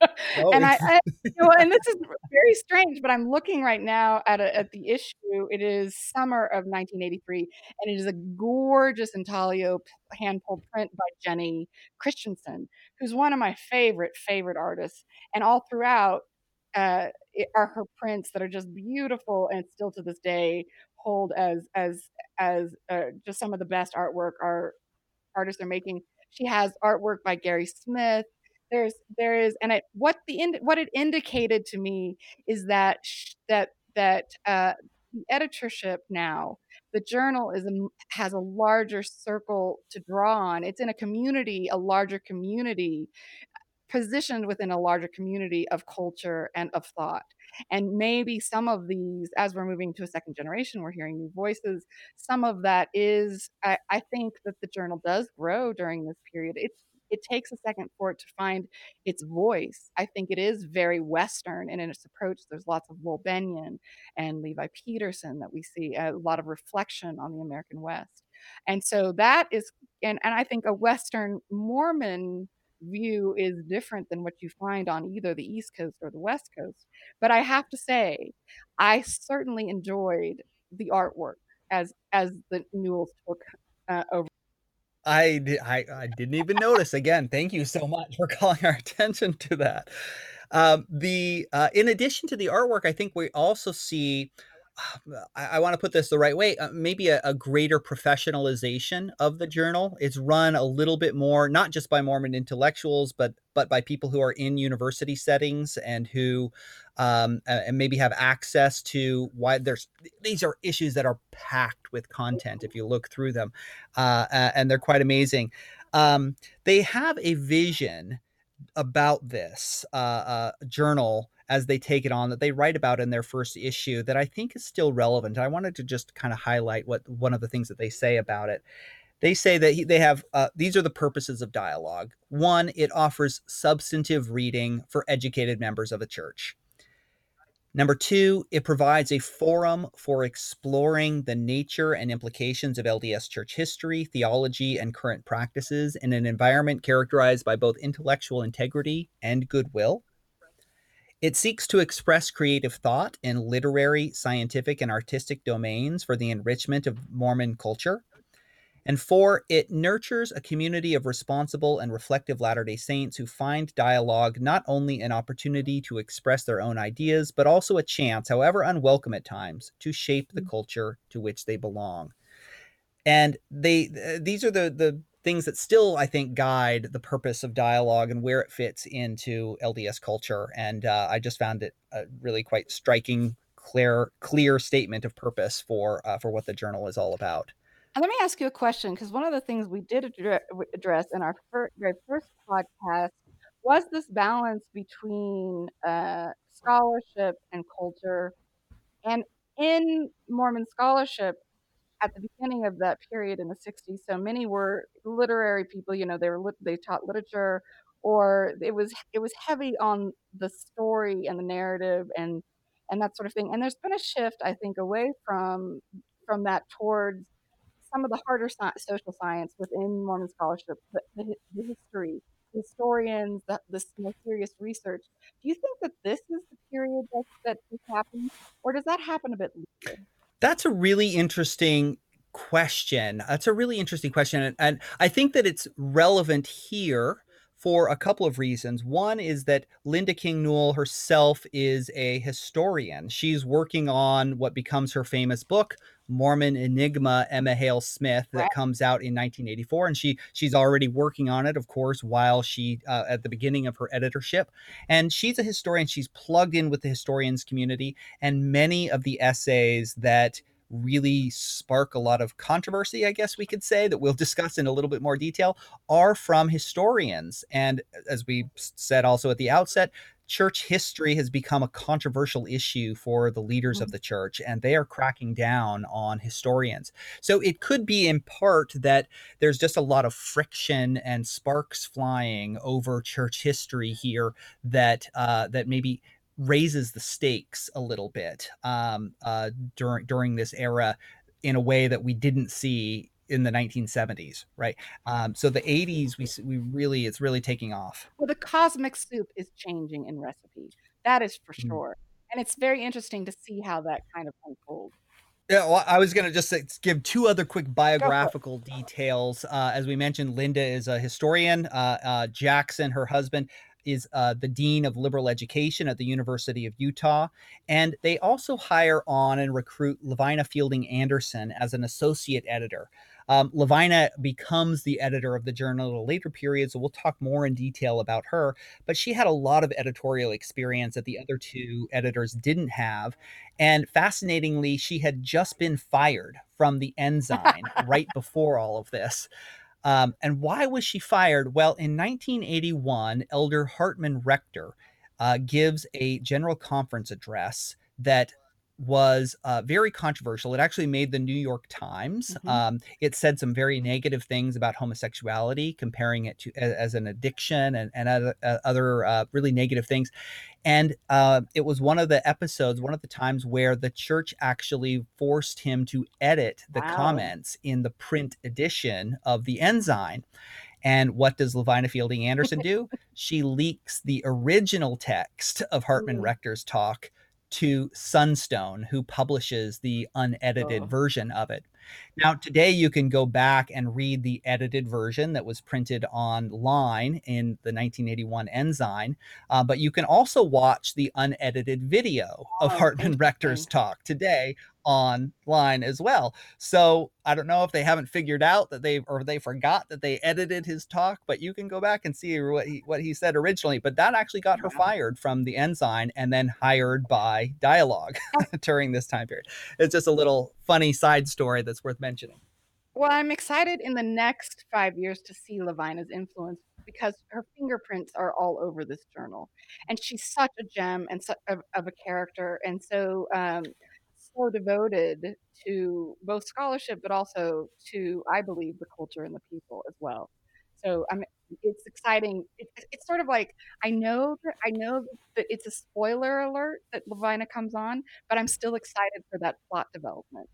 Oh, and I, I you know, and this is very strange, but I'm looking right now at a, at the issue. It is summer of 1983, and it is a gorgeous intaglio hand pulled print by Jenny Christensen, who's one of my favorite favorite artists. And all throughout uh, are her prints that are just beautiful, and still to this day hold as as as uh, just some of the best artwork our artists are making. She has artwork by Gary Smith there's there is and it what the ind, what it indicated to me is that sh- that that uh, the editorship now the journal is a, has a larger circle to draw on. It's in a community a larger community positioned within a larger community of culture and of thought. And maybe some of these as we're moving to a second generation we're hearing new voices some of that is i, I think that the journal does grow during this period. It's it takes a second for it to find its voice. I think it is very Western and in its approach. There's lots of Lowell Bennion and Levi Peterson that we see a lot of reflection on the American West. And so that is and and I think a Western Mormon view is different than what you find on either the East Coast or the West Coast. But I have to say, I certainly enjoyed the artwork as as the Newells took uh, over. I I I didn't even notice. Again, thank you so much for calling our attention to that. Um, the uh, in addition to the artwork, I think we also see I, want to put this the right way. Uh, maybe a, a, greater professionalization of the journal. It's run a little bit more, not just by Mormon intellectuals, but but by people who are in university settings and who um, and maybe have access to why there's these are issues that are packed with content if you look through them, uh, and they're quite amazing. Um, they have a vision about this uh, uh, journal as they take it on that they write about in their first issue that I think is still relevant. I wanted to just kind of highlight what one of the things that they say about it. They say that he, they have uh, these are the purposes of dialogue. One, it offers substantive reading for educated members of a church. Number two, it provides a forum for exploring the nature and implications of LDS church history, theology, and current practices in an environment characterized by both intellectual integrity and goodwill. It seeks to express creative thought in literary, scientific, and artistic domains for the enrichment of Mormon culture. And four, it nurtures a community of responsible and reflective Latter day Saints who find dialogue not only an opportunity to express their own ideas, but also a chance, however unwelcome at times, to shape the mm. culture to which they belong. And they, these are the, the things that still I think guide the purpose of dialogue and where it fits into LDS culture. And uh, I just found it a really quite striking, clear, clear statement of purpose for uh, for what the journal is all about. And let me ask you a question, because one of the things we did address in our fir- very first podcast was this balance between uh, scholarship and culture. And in Mormon scholarship, at the beginning of that period in the 60s so many were literary people you know they were they taught literature or it was it was heavy on the story and the narrative and and that sort of thing and there's been a shift i think away from from that towards some of the harder social science within mormon scholarship the, the, the history historians the, this more serious research. Do you think that this is the period that, that this or does that happen a bit later that's a really interesting question. That's a really interesting question. And, and I think that it's relevant here for a couple of reasons. One is that Linda King Newell herself is a historian. She's working on what becomes her famous book, Mormon Enigma, Emma Hale Smith, that comes out in 1984, and she she's already working on it, of course, while she uh, at the beginning of her editorship. And she's a historian. She's plugged in with the historians community, and many of the essays that really spark a lot of controversy, I guess we could say, that we'll discuss in a little bit more detail, are from historians. And as we said also at the outset, church history has become a controversial issue for the leaders of mm. the church, and they are cracking down on historians. So it could be in part that there's just a lot of friction and sparks flying over church history here that uh, that maybe raises the stakes a little bit um, uh, during during this era in a way that we didn't see in the 1970s, right? Um, so the 80s, we we really it's really taking off. Well, the cosmic soup is changing in recipe. That is for mm. sure, and it's very interesting to see how that kind of unfolds. Yeah, well, I was going to just say, give two other quick biographical details. Uh, as we mentioned, Linda is a historian. Uh, uh, Jackson, her husband, is uh, the dean of liberal education at the University of Utah, and they also hire on and recruit Lavina Fielding Anderson as an associate editor. Um, Lavina becomes the editor of the journal at a later period, so we'll talk more in detail about her. But she had a lot of editorial experience that the other two editors didn't have. And fascinatingly, she had just been fired from the Ensign right before all of this. Um, and why was she fired? Well, in 1981, Elder Hartman Rector uh, gives a general conference address that was uh, very controversial. It actually made the New York Times. Mhm. Um, it said some very negative things about homosexuality, comparing it to as, as an addiction and, and other, uh, other uh, really negative things. And uh, it was one of the episodes, one of the times where the church actually forced him to edit the Wow. comments in the print edition of the Ensign. And what does Lavina Fielding Anderson do? she leaks the original text of Hartman. Rector's talk to Sunstone, who publishes the unedited Oh. version of it. Now, today you can go back and read the edited version that was printed online in the 1981 Ensign, uh, but you can also watch the unedited video of Oh, Hartman Rector's talk today online as well. So I don't know if they haven't figured out that they or they forgot that they edited his talk, but you can go back and see what he what he said originally. But that actually got her fired from the Ensign and then hired by Dialogue during this time period. It's just a little funny side story that's worth mentioning. Well, I'm excited in the next 5 years to see Lavina's influence because her fingerprints are all over this journal, and she's such a gem and such of of a character, and so, um, so devoted to both scholarship, but also to, I believe, the culture and the people as well. So, I mean, it's exciting. It it's sort of like, I know that I know that it's a spoiler alert that Levina comes on, but I'm still excited for that plot development.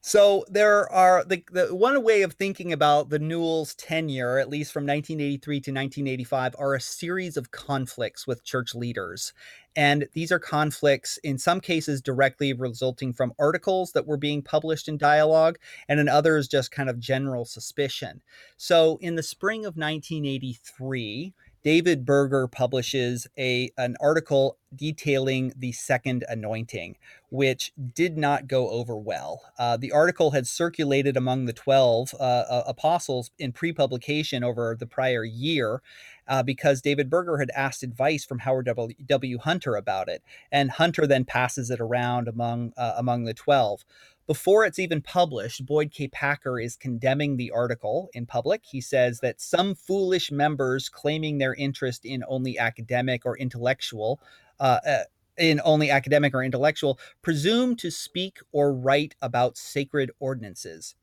So there are the, the one way of thinking about the Newell's tenure, at least from 1983 to 1985, are a series of conflicts with church leaders. And these are conflicts, in some cases, directly resulting from articles that were being published in dialogue, and in others, just kind of general suspicion. So in the spring of 1983, David Buerger publishes a an article detailing the second anointing, which did not go over well. Uh, the article had circulated among the 12 uh, uh, apostles in pre publication over the prior year. Uh, because David Buerger had asked advice from Howard W. w. Hunter about it, and Hunter then passes it around among uh, among the twelve. Before it's even published, Boyd K. Packer is condemning the article in public. He says that some foolish members claiming their interest in only academic or intellectual uh, uh, in only academic or intellectual presume to speak or write about sacred ordinances.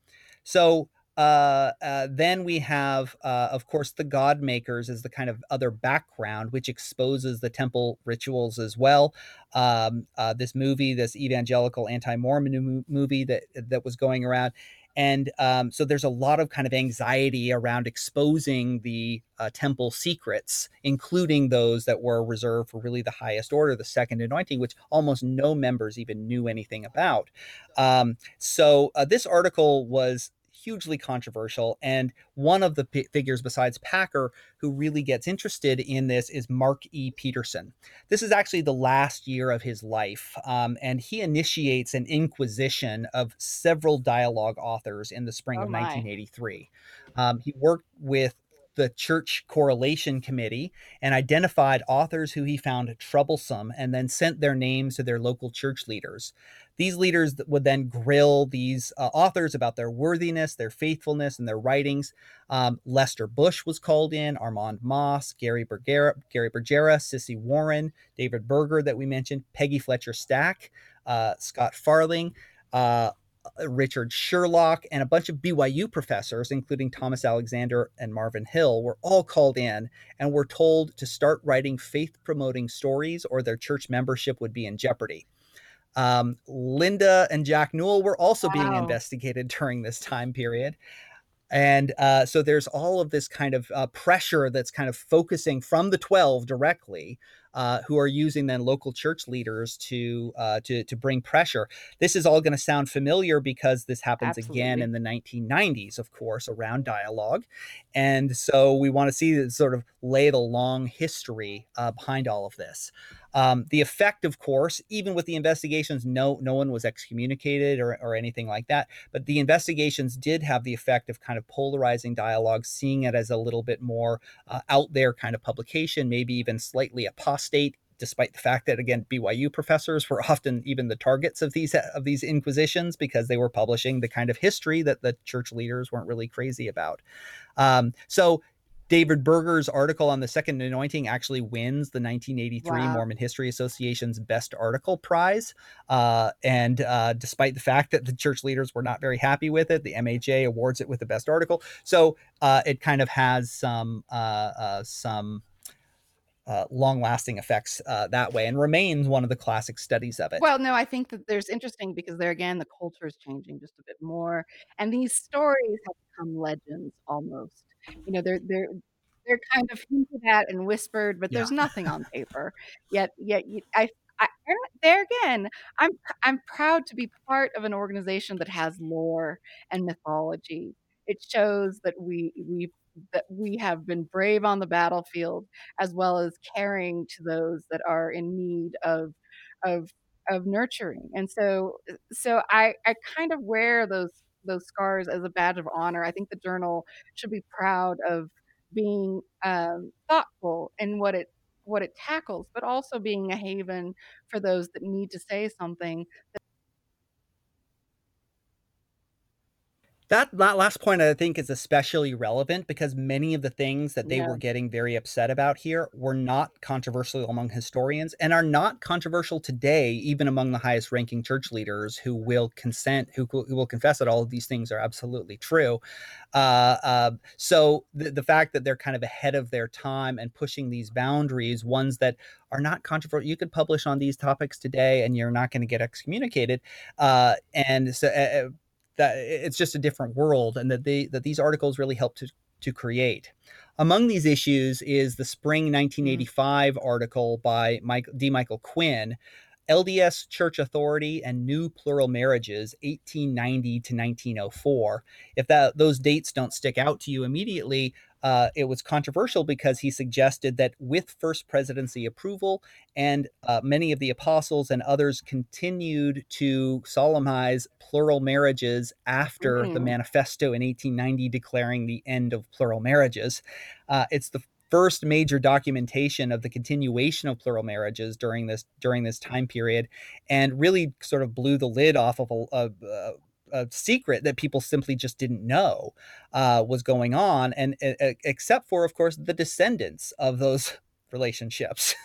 So uh, uh, then we have, uh, of course, the God Makers as the kind of other background, which exposes the temple rituals as well. Um, uh, this movie, this evangelical anti-Mormon movie that that was going around, and um, so there's a lot of kind of anxiety around exposing the uh, temple secrets, including those that were reserved for really the highest order, the second anointing, which almost no members even knew anything about. Um, so this article was hugely controversial. And one of the p- figures besides Packer who really gets interested in this is Mark E. Petersen. This is actually the last year of his life, um, and he initiates an inquisition of several dialogue authors in the spring Oh of my. 1983. Um, he worked with the church correlation committee and identified authors who he found troublesome and then sent their names to their local church leaders. These leaders would then grill these uh, authors about their worthiness, their faithfulness, and their writings. Um, Lester Bush was called in, Armand Mauss, Gary Bergera, Gary Bergera, Sissy Warren, David Buerger that we mentioned, Peggy Fletcher Stack, uh, Scott Faulring. Uh, Richard Sherlock, and a bunch of BYU professors, including Thomas Alexander and Marvin Hill, were all called in and were told to start writing faith promoting stories or their church membership would be in jeopardy. Um, Linda and Jack Newell were also wow. being investigated during this time period. And uh, so there's all of this kind of uh, pressure that's kind of focusing from the 12 directly uh, who are using then local church leaders to uh, to to bring pressure. This is all going to sound familiar because this happens Absolutely. again in the 1990s, of course, around dialogue, and so we want to see sort of lay the long history uh, behind all of this. Um, the effect, of course, even with the investigations, no no one was excommunicated or, or anything like that. But the investigations did have the effect of kind of polarizing dialogue, seeing it as a little bit more uh, out there kind of publication, maybe even slightly apostate despite the fact that again BYU professors were often even the targets of these of these inquisitions because they were publishing the kind of history that the church leaders weren't really crazy about. Um, so David Buerger's article on the Second Anointing actually wins the 1983 Wow. Mormon History Association's Best Article Prize. Uh, and uh, despite the fact that the church leaders were not very happy with it, the MHA awards it with the best article. So uh, it kind of has some uh, uh, some uh, long-lasting effects uh, that way, and remains one of the classic studies of it. Well, no, I think that there's interesting because there again, the culture is changing just a bit more, and these stories have become legends almost. You know, they're they're they're kind of hinted at and whispered, but Yeah. there's nothing on paper. Yet yet I I there again, I'm I'm proud to be part of an organization that has lore and mythology. It shows that we we that we have been brave on the battlefield as well as caring to those that are in need of of of nurturing. And so uh, so I I kind of wear those those scars as a badge of honor. I think the journal should be proud of being um, thoughtful in what it what it tackles, but also being a haven for those that need to say something That, that last point I think is especially relevant because many of the things that they Yeah. were getting very upset about here were not controversial among historians and are not controversial today, even among the highest ranking church leaders who will consent, who, who will confess that all of these things are absolutely true. Uh, uh, so the, the fact that they're kind of ahead of their time and pushing these boundaries, ones that are not controversial, you could publish on these topics today and you're not going to get excommunicated. Uh, and so, uh, that it's just a different world and that they that these articles really help to to create among these issues is the spring 1985 mm-hmm. article by Mike, D. Michael Quinn, LDS Church Authority and New Plural Marriages, 1890 to 1904. If that those dates don't stick out to you immediately, uh, it was controversial because he suggested that with first presidency approval and uh, many of the apostles and others continued to solemnize plural marriages after mm-hmm. the manifesto in 1890 declaring the end of plural marriages. Uh, it's the first major documentation of the continuation of plural marriages during this during this time period and really sort of blew the lid off of a, a, a a secret that people simply just didn't know uh, was going on, and uh, except for, of course, the descendants of those relationships.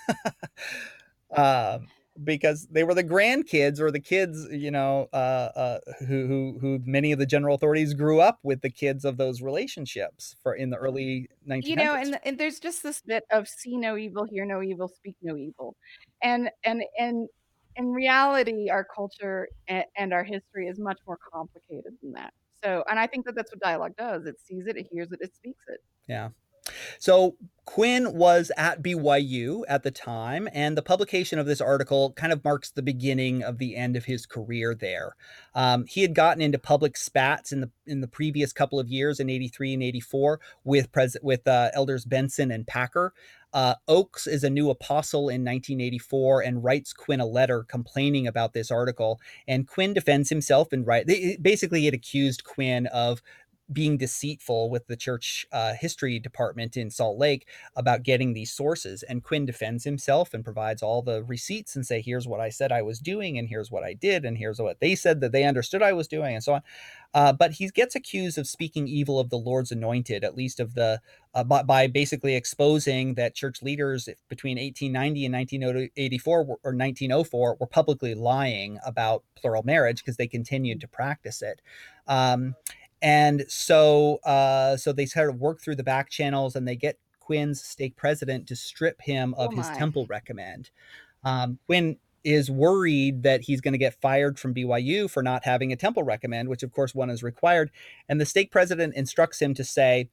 um, because they were the grandkids or the kids, you know, uh, uh, who, who who many of the general authorities grew up with the kids of those relationships for in the early 1900s. You know, and, and there's just this bit of see no evil, hear no evil, speak no evil, and and and in reality, our culture and, our history is much more complicated than that. So, and I think that that's what dialogue does. It sees it, it hears it, it speaks it. Yeah. So Quinn was at BYU at the time, and the publication of this article kind of marks the beginning of the end of his career there. Um, he had gotten into public spats in the in the previous couple of years in '83 and '84 with pres- with uh, elders Benson and Packer. Uh, Oaks is a new apostle in 1984 and writes Quinn a letter complaining about this article. And Quinn defends himself and right. Basically, it accused Quinn of being deceitful with the church uh, history department in Salt Lake about getting these sources. And Quinn defends himself and provides all the receipts and say, here's what I said I was doing, and here's what I did, and here's what they said that they understood I was doing, and so on. Uh, but he gets accused of speaking evil of the Lord's anointed, at least of the uh, by, by, basically exposing that church leaders between 1890 and 1984 or 1904 were publicly lying about plural marriage because they continued to practice it. Um, and so uh, so they sort of work through the back channels and they get Quinn's stake president to strip him of Oh his temple recommend. Um, Quinn is worried that he's going to get fired from BYU for not having a temple recommend, which of course one is required. And the stake president instructs him to say,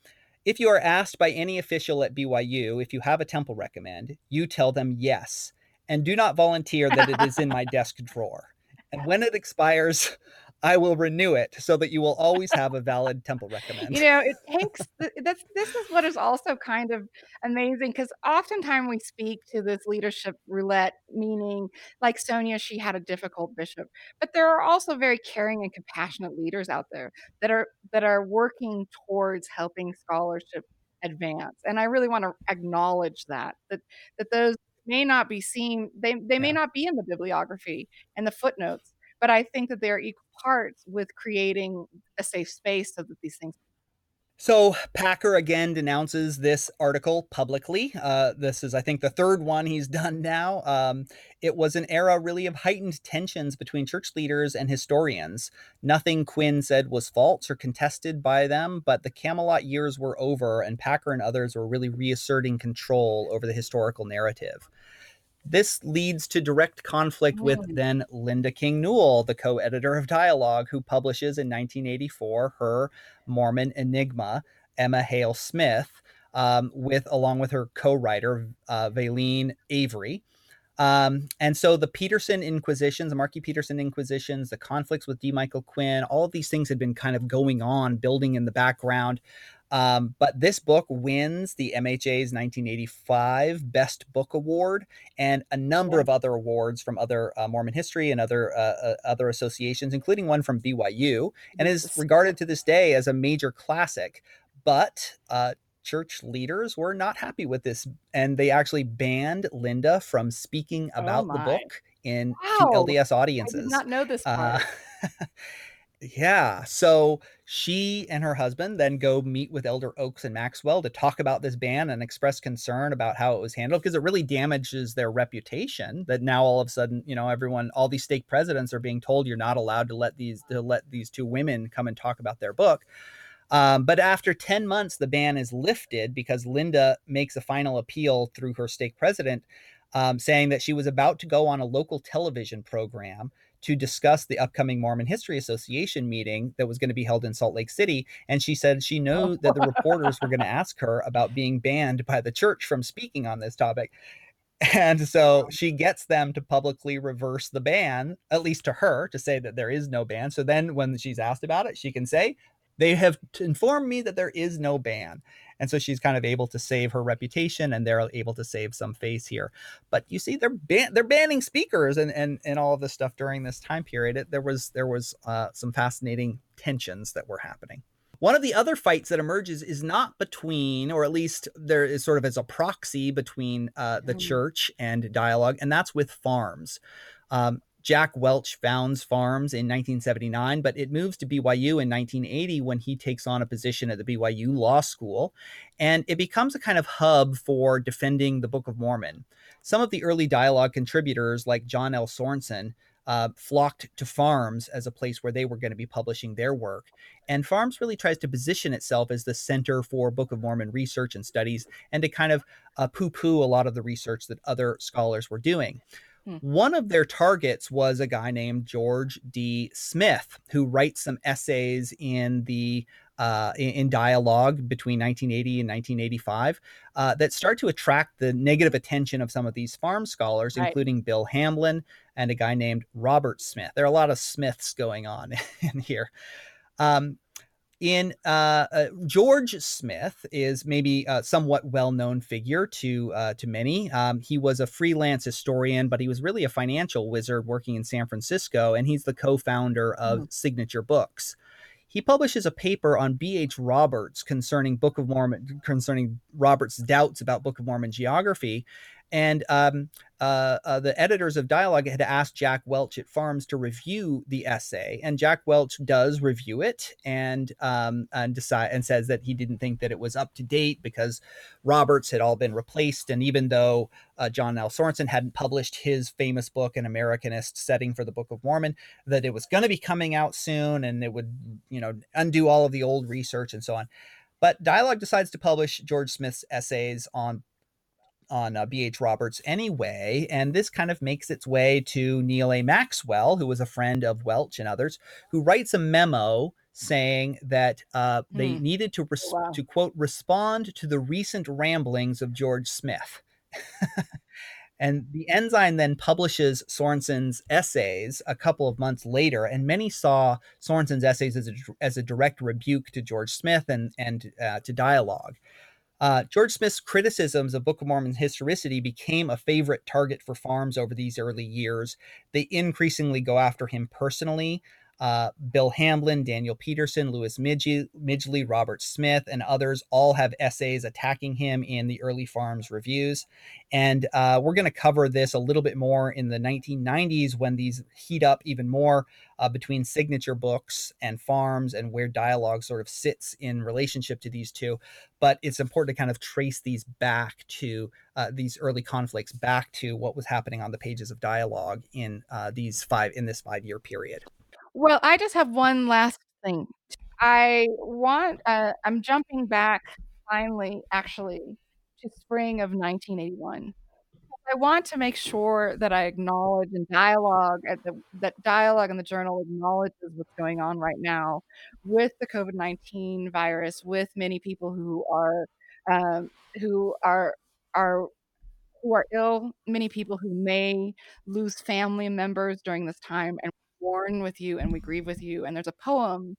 if you are asked by any official at BYU if you have a temple recommend, you tell them yes, and do not volunteer that it is in my desk drawer. And when it expires, I will renew it so that you will always have a valid temple recommend. You know, it takes that's this is what is also kind of amazing because oftentimes we speak to this leadership roulette, meaning like Sonia, she had a difficult bishop, but there are also very caring and compassionate leaders out there that are that are working towards helping scholarship advance. And I really want to acknowledge that that that those may not be seen they they may not be in the bibliography and the footnotes but I think that they're equal parts with creating a safe space so that these things So Packer again denounces this article publicly. Uh, this is, I think, the third one he's done now. Um, it was an era really of heightened tensions between church leaders and historians. Nothing Quinn said was false or contested by them, but the Camelot years were over, and Packer and others were really reasserting control over the historical narrative. This leads to direct conflict with Mm. then Linda King Newell, the co editor of Dialogue, who publishes in 1984 her Mormon Enigma, Emma Hale Smith, um, with along with her co writer, uh, Valeen Avery. Um, and so the Petersen Inquisitions, the Marky Peterson Inquisitions, the conflicts with D. Michael Quinn, all of these things had been kind of going on, building in the background. Um, but this book wins the MHA's 1985 Best Book Award and a number of other awards from other uh, Mormon history and other uh, uh, other associations, including one from BYU, and is regarded to this day as a major classic. But uh, church leaders were not happy with this, and they actually banned Linda from speaking Oh about the book in Wow! LDS I did audiences. not know this Uh, part. yeah, so she and her husband then go meet with Elder Oaks and Maxwell to talk about this ban and express concern about how it was handled because it really damages their reputation. That now all of a sudden, you know, everyone, all these stake presidents are being told you're not allowed to let these to let these two women come and talk about their book. Um, but after 10 months, the ban is lifted because Linda makes a final appeal through her stake president, um, saying that she was about to go on a local television program to discuss the upcoming Mormon History Association meeting that was going to be held in Salt Lake City. And she said she knew oh. that the reporters were going to ask her about being banned by the church from speaking on this topic. And so she gets them to publicly reverse the ban, at least to her, to say that there is no ban. So then when she's asked about it, she can say, they have informed me that there is no ban. And so she's kind of able to save her reputation and they're able to save some face here. But you see, they're ban- they're banning speakers and, and and all of this stuff during this time period. It, there was there was uh, some fascinating tensions that were happening. One of the other fights that emerges is not between, or at least there is sort of as a proxy between uh, the Mm. church and dialogue, and that's with FARMS. Um, Jack Welch founds FARMS in 1979, but it moves to BYU in 1980 when he takes on a position at the BYU Law School. And it becomes a kind of hub for defending the Book of Mormon. Some of the early dialogue contributors, like John L. Sorenson, uh, flocked to FARMS as a place where they were going to be publishing their work. And FARMS really tries to position itself as the center for Book of Mormon research and studies and to kind of uh, poo poo a lot of the research that other scholars were doing. Hmm. One of their targets was a guy named George D. Smith, who writes some essays in the uh, in, in dialogue between 1980 and 1985 uh, that start to attract the negative attention of some of these farm scholars, Right. including Bill Hamblin and a guy named Robert Smith. There are a lot of Smiths going on in here. Um, in uh, uh, George Smith is maybe a somewhat well-known figure to uh, to many. Um, he was a freelance historian, but he was really a financial wizard working in San Francisco, and he's the co-founder of Signature Books. He publishes a paper on B.H. Roberts concerning Book of Mormon, concerning Roberts' doubts about Book of Mormon geography, and um, uh, uh, the editors of Dialogue had asked Jack Welch at FARMS to review the essay, and Jack Welch does review it and um, and decide and says that he didn't think that it was up to date because Roberts had all been replaced, and even though uh, John L. Sorenson hadn't published his famous book, An Americanist Setting for the Book of Mormon, that it was going to be coming out soon, and it would you know undo all of the old research and so on. But Dialogue decides to publish George Smith's essays on on uh, B.H. Roberts anyway, and this kind of makes its way to Neal A. Maxwell, who was a friend of Welch and others, who writes a memo saying that uh, they Hmm. needed to res- Wow. to quote respond to the recent ramblings of George Smith. And the Ensign then publishes Sorenson's essays a couple of months later, and many saw Sorenson's essays as a, as a direct rebuke to George Smith and, and uh, to dialogue. Uh, George Smith's criticisms of Book of Mormon's historicity became a favorite target for FARMS over these early years. They increasingly go after him personally. Uh, Bill Hamblin, Daniel Peterson, Louis Midgley, Midgley, Robert Smith, and others all have essays attacking him in the early FARMS reviews. And uh, we're going to cover this a little bit more in the 1990s when these heat up even more uh, between signature books and FARMS and where dialogue sort of sits in relationship to these two. But it's important to kind of trace these back to uh, these early conflicts, back to what was happening on the pages of dialogue in uh, these five in this five year period. Well, I just have one last thing. I want, uh, I'm jumping back finally, actually, to spring of 1981. I want to make sure that I acknowledge and dialogue at the that dialogue in the journal acknowledges what's going on right now with the COVID-19 virus, with many people who are um, who are are who are ill, many people who may lose family members during this time, and mourn with you and we grieve with you. And there's a poem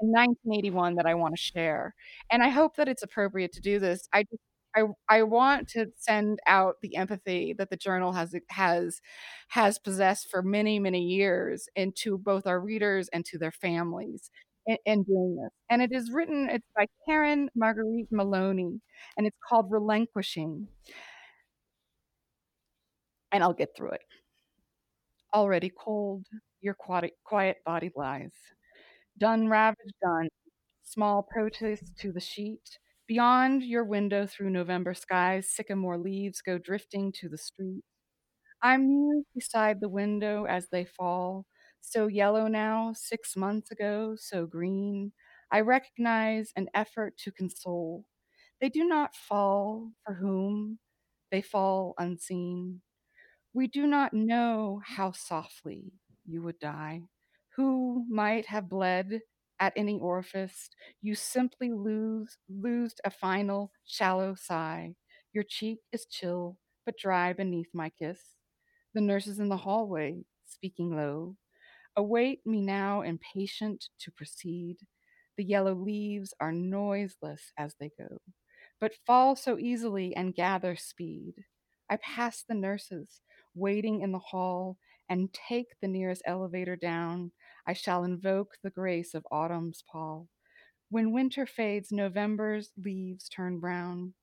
in 1981 that I want to share, and I hope that it's appropriate to do this. I just I I want to send out the empathy that the journal has has has possessed for many many years into both our readers and to their families in, in doing this. And it is written. It's by Karen Marguerite Maloney, and it's called Relinquishing. And I'll get through it. Already cold, your quiet, quiet body lies. Done ravaged, done. Small protest to the sheet. Beyond your window through November skies, sycamore leaves go drifting to the street. I muse beside the window as they fall, so yellow now, six months ago, so green. I recognize an effort to console. They do not fall for whom, they fall unseen. We do not know how softly you would die, who might have bled at any orifice. You simply lose, loosed a final shallow sigh. Your cheek is chill, but dry beneath my kiss. The nurses in the hallway, speaking low, await me now, impatient to proceed. The yellow leaves are noiseless as they go, but fall so easily and gather speed. I pass the nurses, waiting in the hall, and take the nearest elevator down. I shall invoke the grace of autumn's pall. When winter fades, November's leaves turn brown.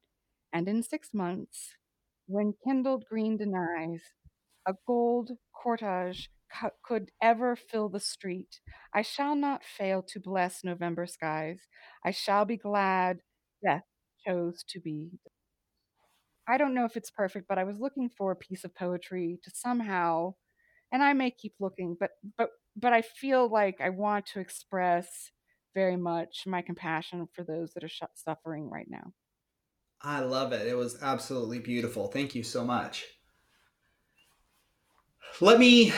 And in six months, when kindled green denies, a gold cortege could ever fill the street, I shall not fail to bless November skies. I shall be glad death chose to be I don't know if it's perfect, but I was looking for a piece of poetry to somehow and I may keep looking, but but but I feel like I want to express very much my compassion for those that are sh- suffering right now. I love it. It was absolutely beautiful. Thank you so much. Let me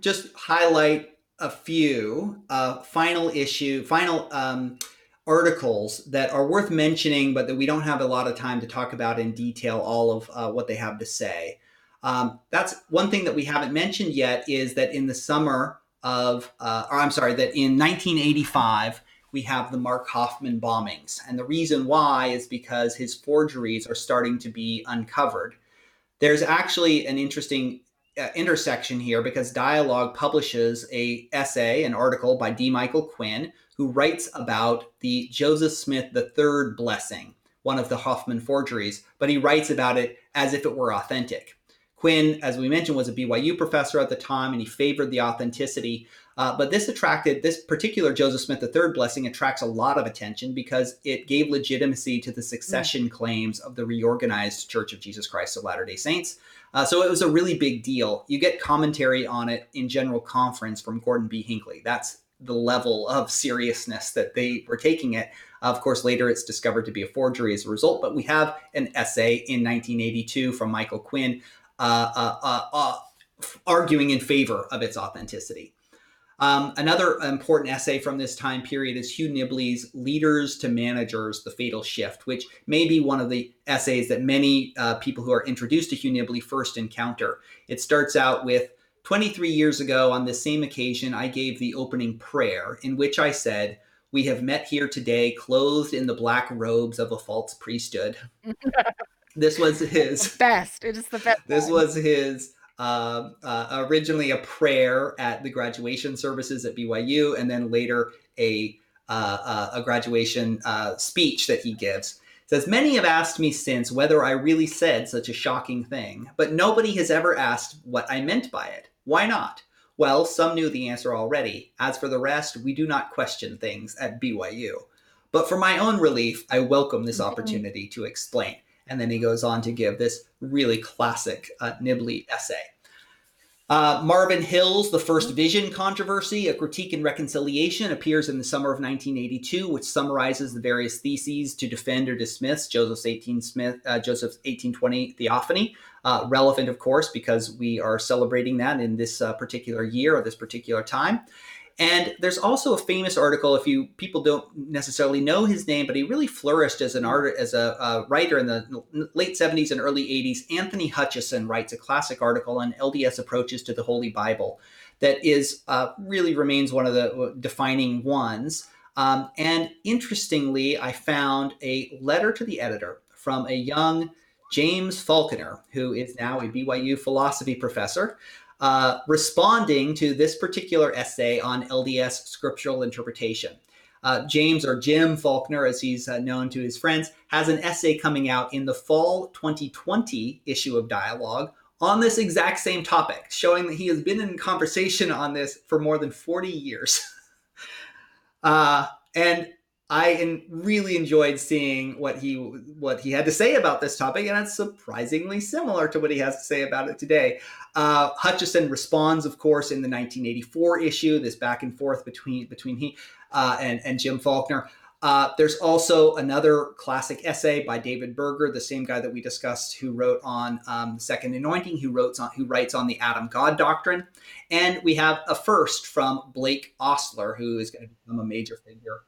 just highlight a few uh, final issue, final um, articles that are worth mentioning, but that we don't have a lot of time to talk about in detail all of uh, what they have to say. Um, that's one thing that we haven't mentioned yet is that in the summer of, uh, or I'm sorry, that in 1985, we have the Mark Hofmann bombings. And the reason why is because his forgeries are starting to be uncovered. There's actually an interesting uh, intersection here because Dialogue publishes a essay, an article by D. Michael Quinn, who writes about the Joseph Smith III blessing, one of the Hoffman forgeries, but he writes about it as if it were authentic. Quinn, as we mentioned, was a BYU professor at the time, and he favored the authenticity. Uh, but this attracted this particular Joseph Smith III blessing attracts a lot of attention because it gave legitimacy to the succession mm. claims of the reorganized Church of Jesus Christ of Latter Day Saints. Uh, so it was a really big deal. You get commentary on it in general conference from Gordon B. Hinckley. That's the level of seriousness that they were taking it. Of course, later it's discovered to be a forgery as a result, but we have an essay in 1982 from Michael Quinn uh, uh, uh, uh arguing in favor of its authenticity. Um, another important essay from this time period is Hugh Nibley's Leaders to Managers The Fatal Shift, which may be one of the essays that many uh, people who are introduced to Hugh Nibley first encounter. It starts out with 23 years ago, on this same occasion, I gave the opening prayer in which I said, We have met here today, clothed in the black robes of a false priesthood. this was his best. It is the best. This was his uh, uh, originally a prayer at the graduation services at BYU, and then later a uh, uh, a graduation uh, speech that he gives. It says many have asked me since whether I really said such a shocking thing, but nobody has ever asked what I meant by it. Why not? Well, some knew the answer already. As for the rest, we do not question things at BYU. But for my own relief, I welcome this opportunity to explain. And then he goes on to give this really classic uh, Nibley essay. Uh, Marvin Hill's The First Vision Controversy, A Critique and Reconciliation, appears in the summer of 1982, which summarizes the various theses to defend or dismiss Joseph's 18 Smith, uh, Joseph's 1820 theophany. Uh, relevant, of course, because we are celebrating that in this uh, particular year or this particular time. And there's also a famous article. If you people don't necessarily know his name, but he really flourished as an art as a, a writer in the late 70s and early 80s. Anthony Hutchinson writes a classic article on LDS approaches to the Holy Bible that is uh, really remains one of the uh, defining ones. Um, and interestingly, I found a letter to the editor from a young James Faulconer, who is now a BYU philosophy professor, uh, responding to this particular essay on LDS scriptural interpretation. Uh, James, or Jim Faulconer, as he's uh, known to his friends, has an essay coming out in the fall 2020 issue of Dialogue on this exact same topic, showing that he has been in conversation on this for more than 40 years. uh, and I really enjoyed seeing what he what he had to say about this topic, and it's surprisingly similar to what he has to say about it today. Uh, Hutchinson responds, of course, in the 1984 issue. This back and forth between between he uh, and and Jim Faulconer. Uh, there's also another classic essay by David Buerger, the same guy that we discussed, who wrote on um, Second Anointing, who wrote on who writes on the Adam God doctrine, and we have a first from Blake Ostler, who is going to become a major figure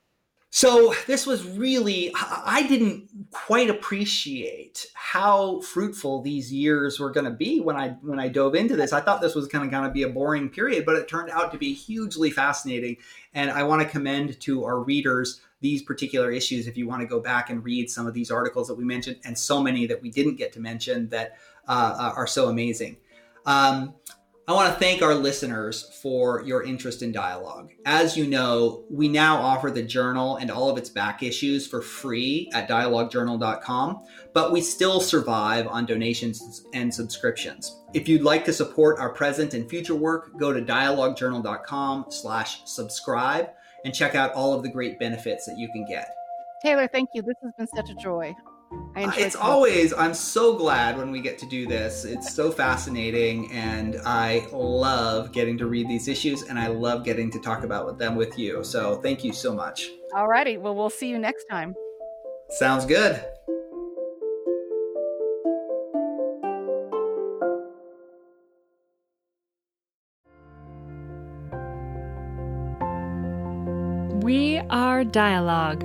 so this was really, I didn't quite appreciate how fruitful these years were going to be when I when I dove into this. I thought this was kind of going to be a boring period, but it turned out to be hugely fascinating. And I want to commend to our readers these particular issues. If you want to go back and read some of these articles that we mentioned, and so many that we didn't get to mention that uh, are so amazing. Um, I want to thank our listeners for your interest in dialogue. As you know, we now offer the journal and all of its back issues for free at dialoguejournal.com, but we still survive on donations and subscriptions. If you'd like to support our present and future work, go to dialoguejournal.com slash subscribe and check out all of the great benefits that you can get. Taylor, thank you. This has been such a joy. Uh, it's always, I'm so glad when we get to do this. It's so fascinating, and I love getting to read these issues, and I love getting to talk about them with you. So thank you so much. Alrighty. Well, we'll see you next time. Sounds good. We are Dialogue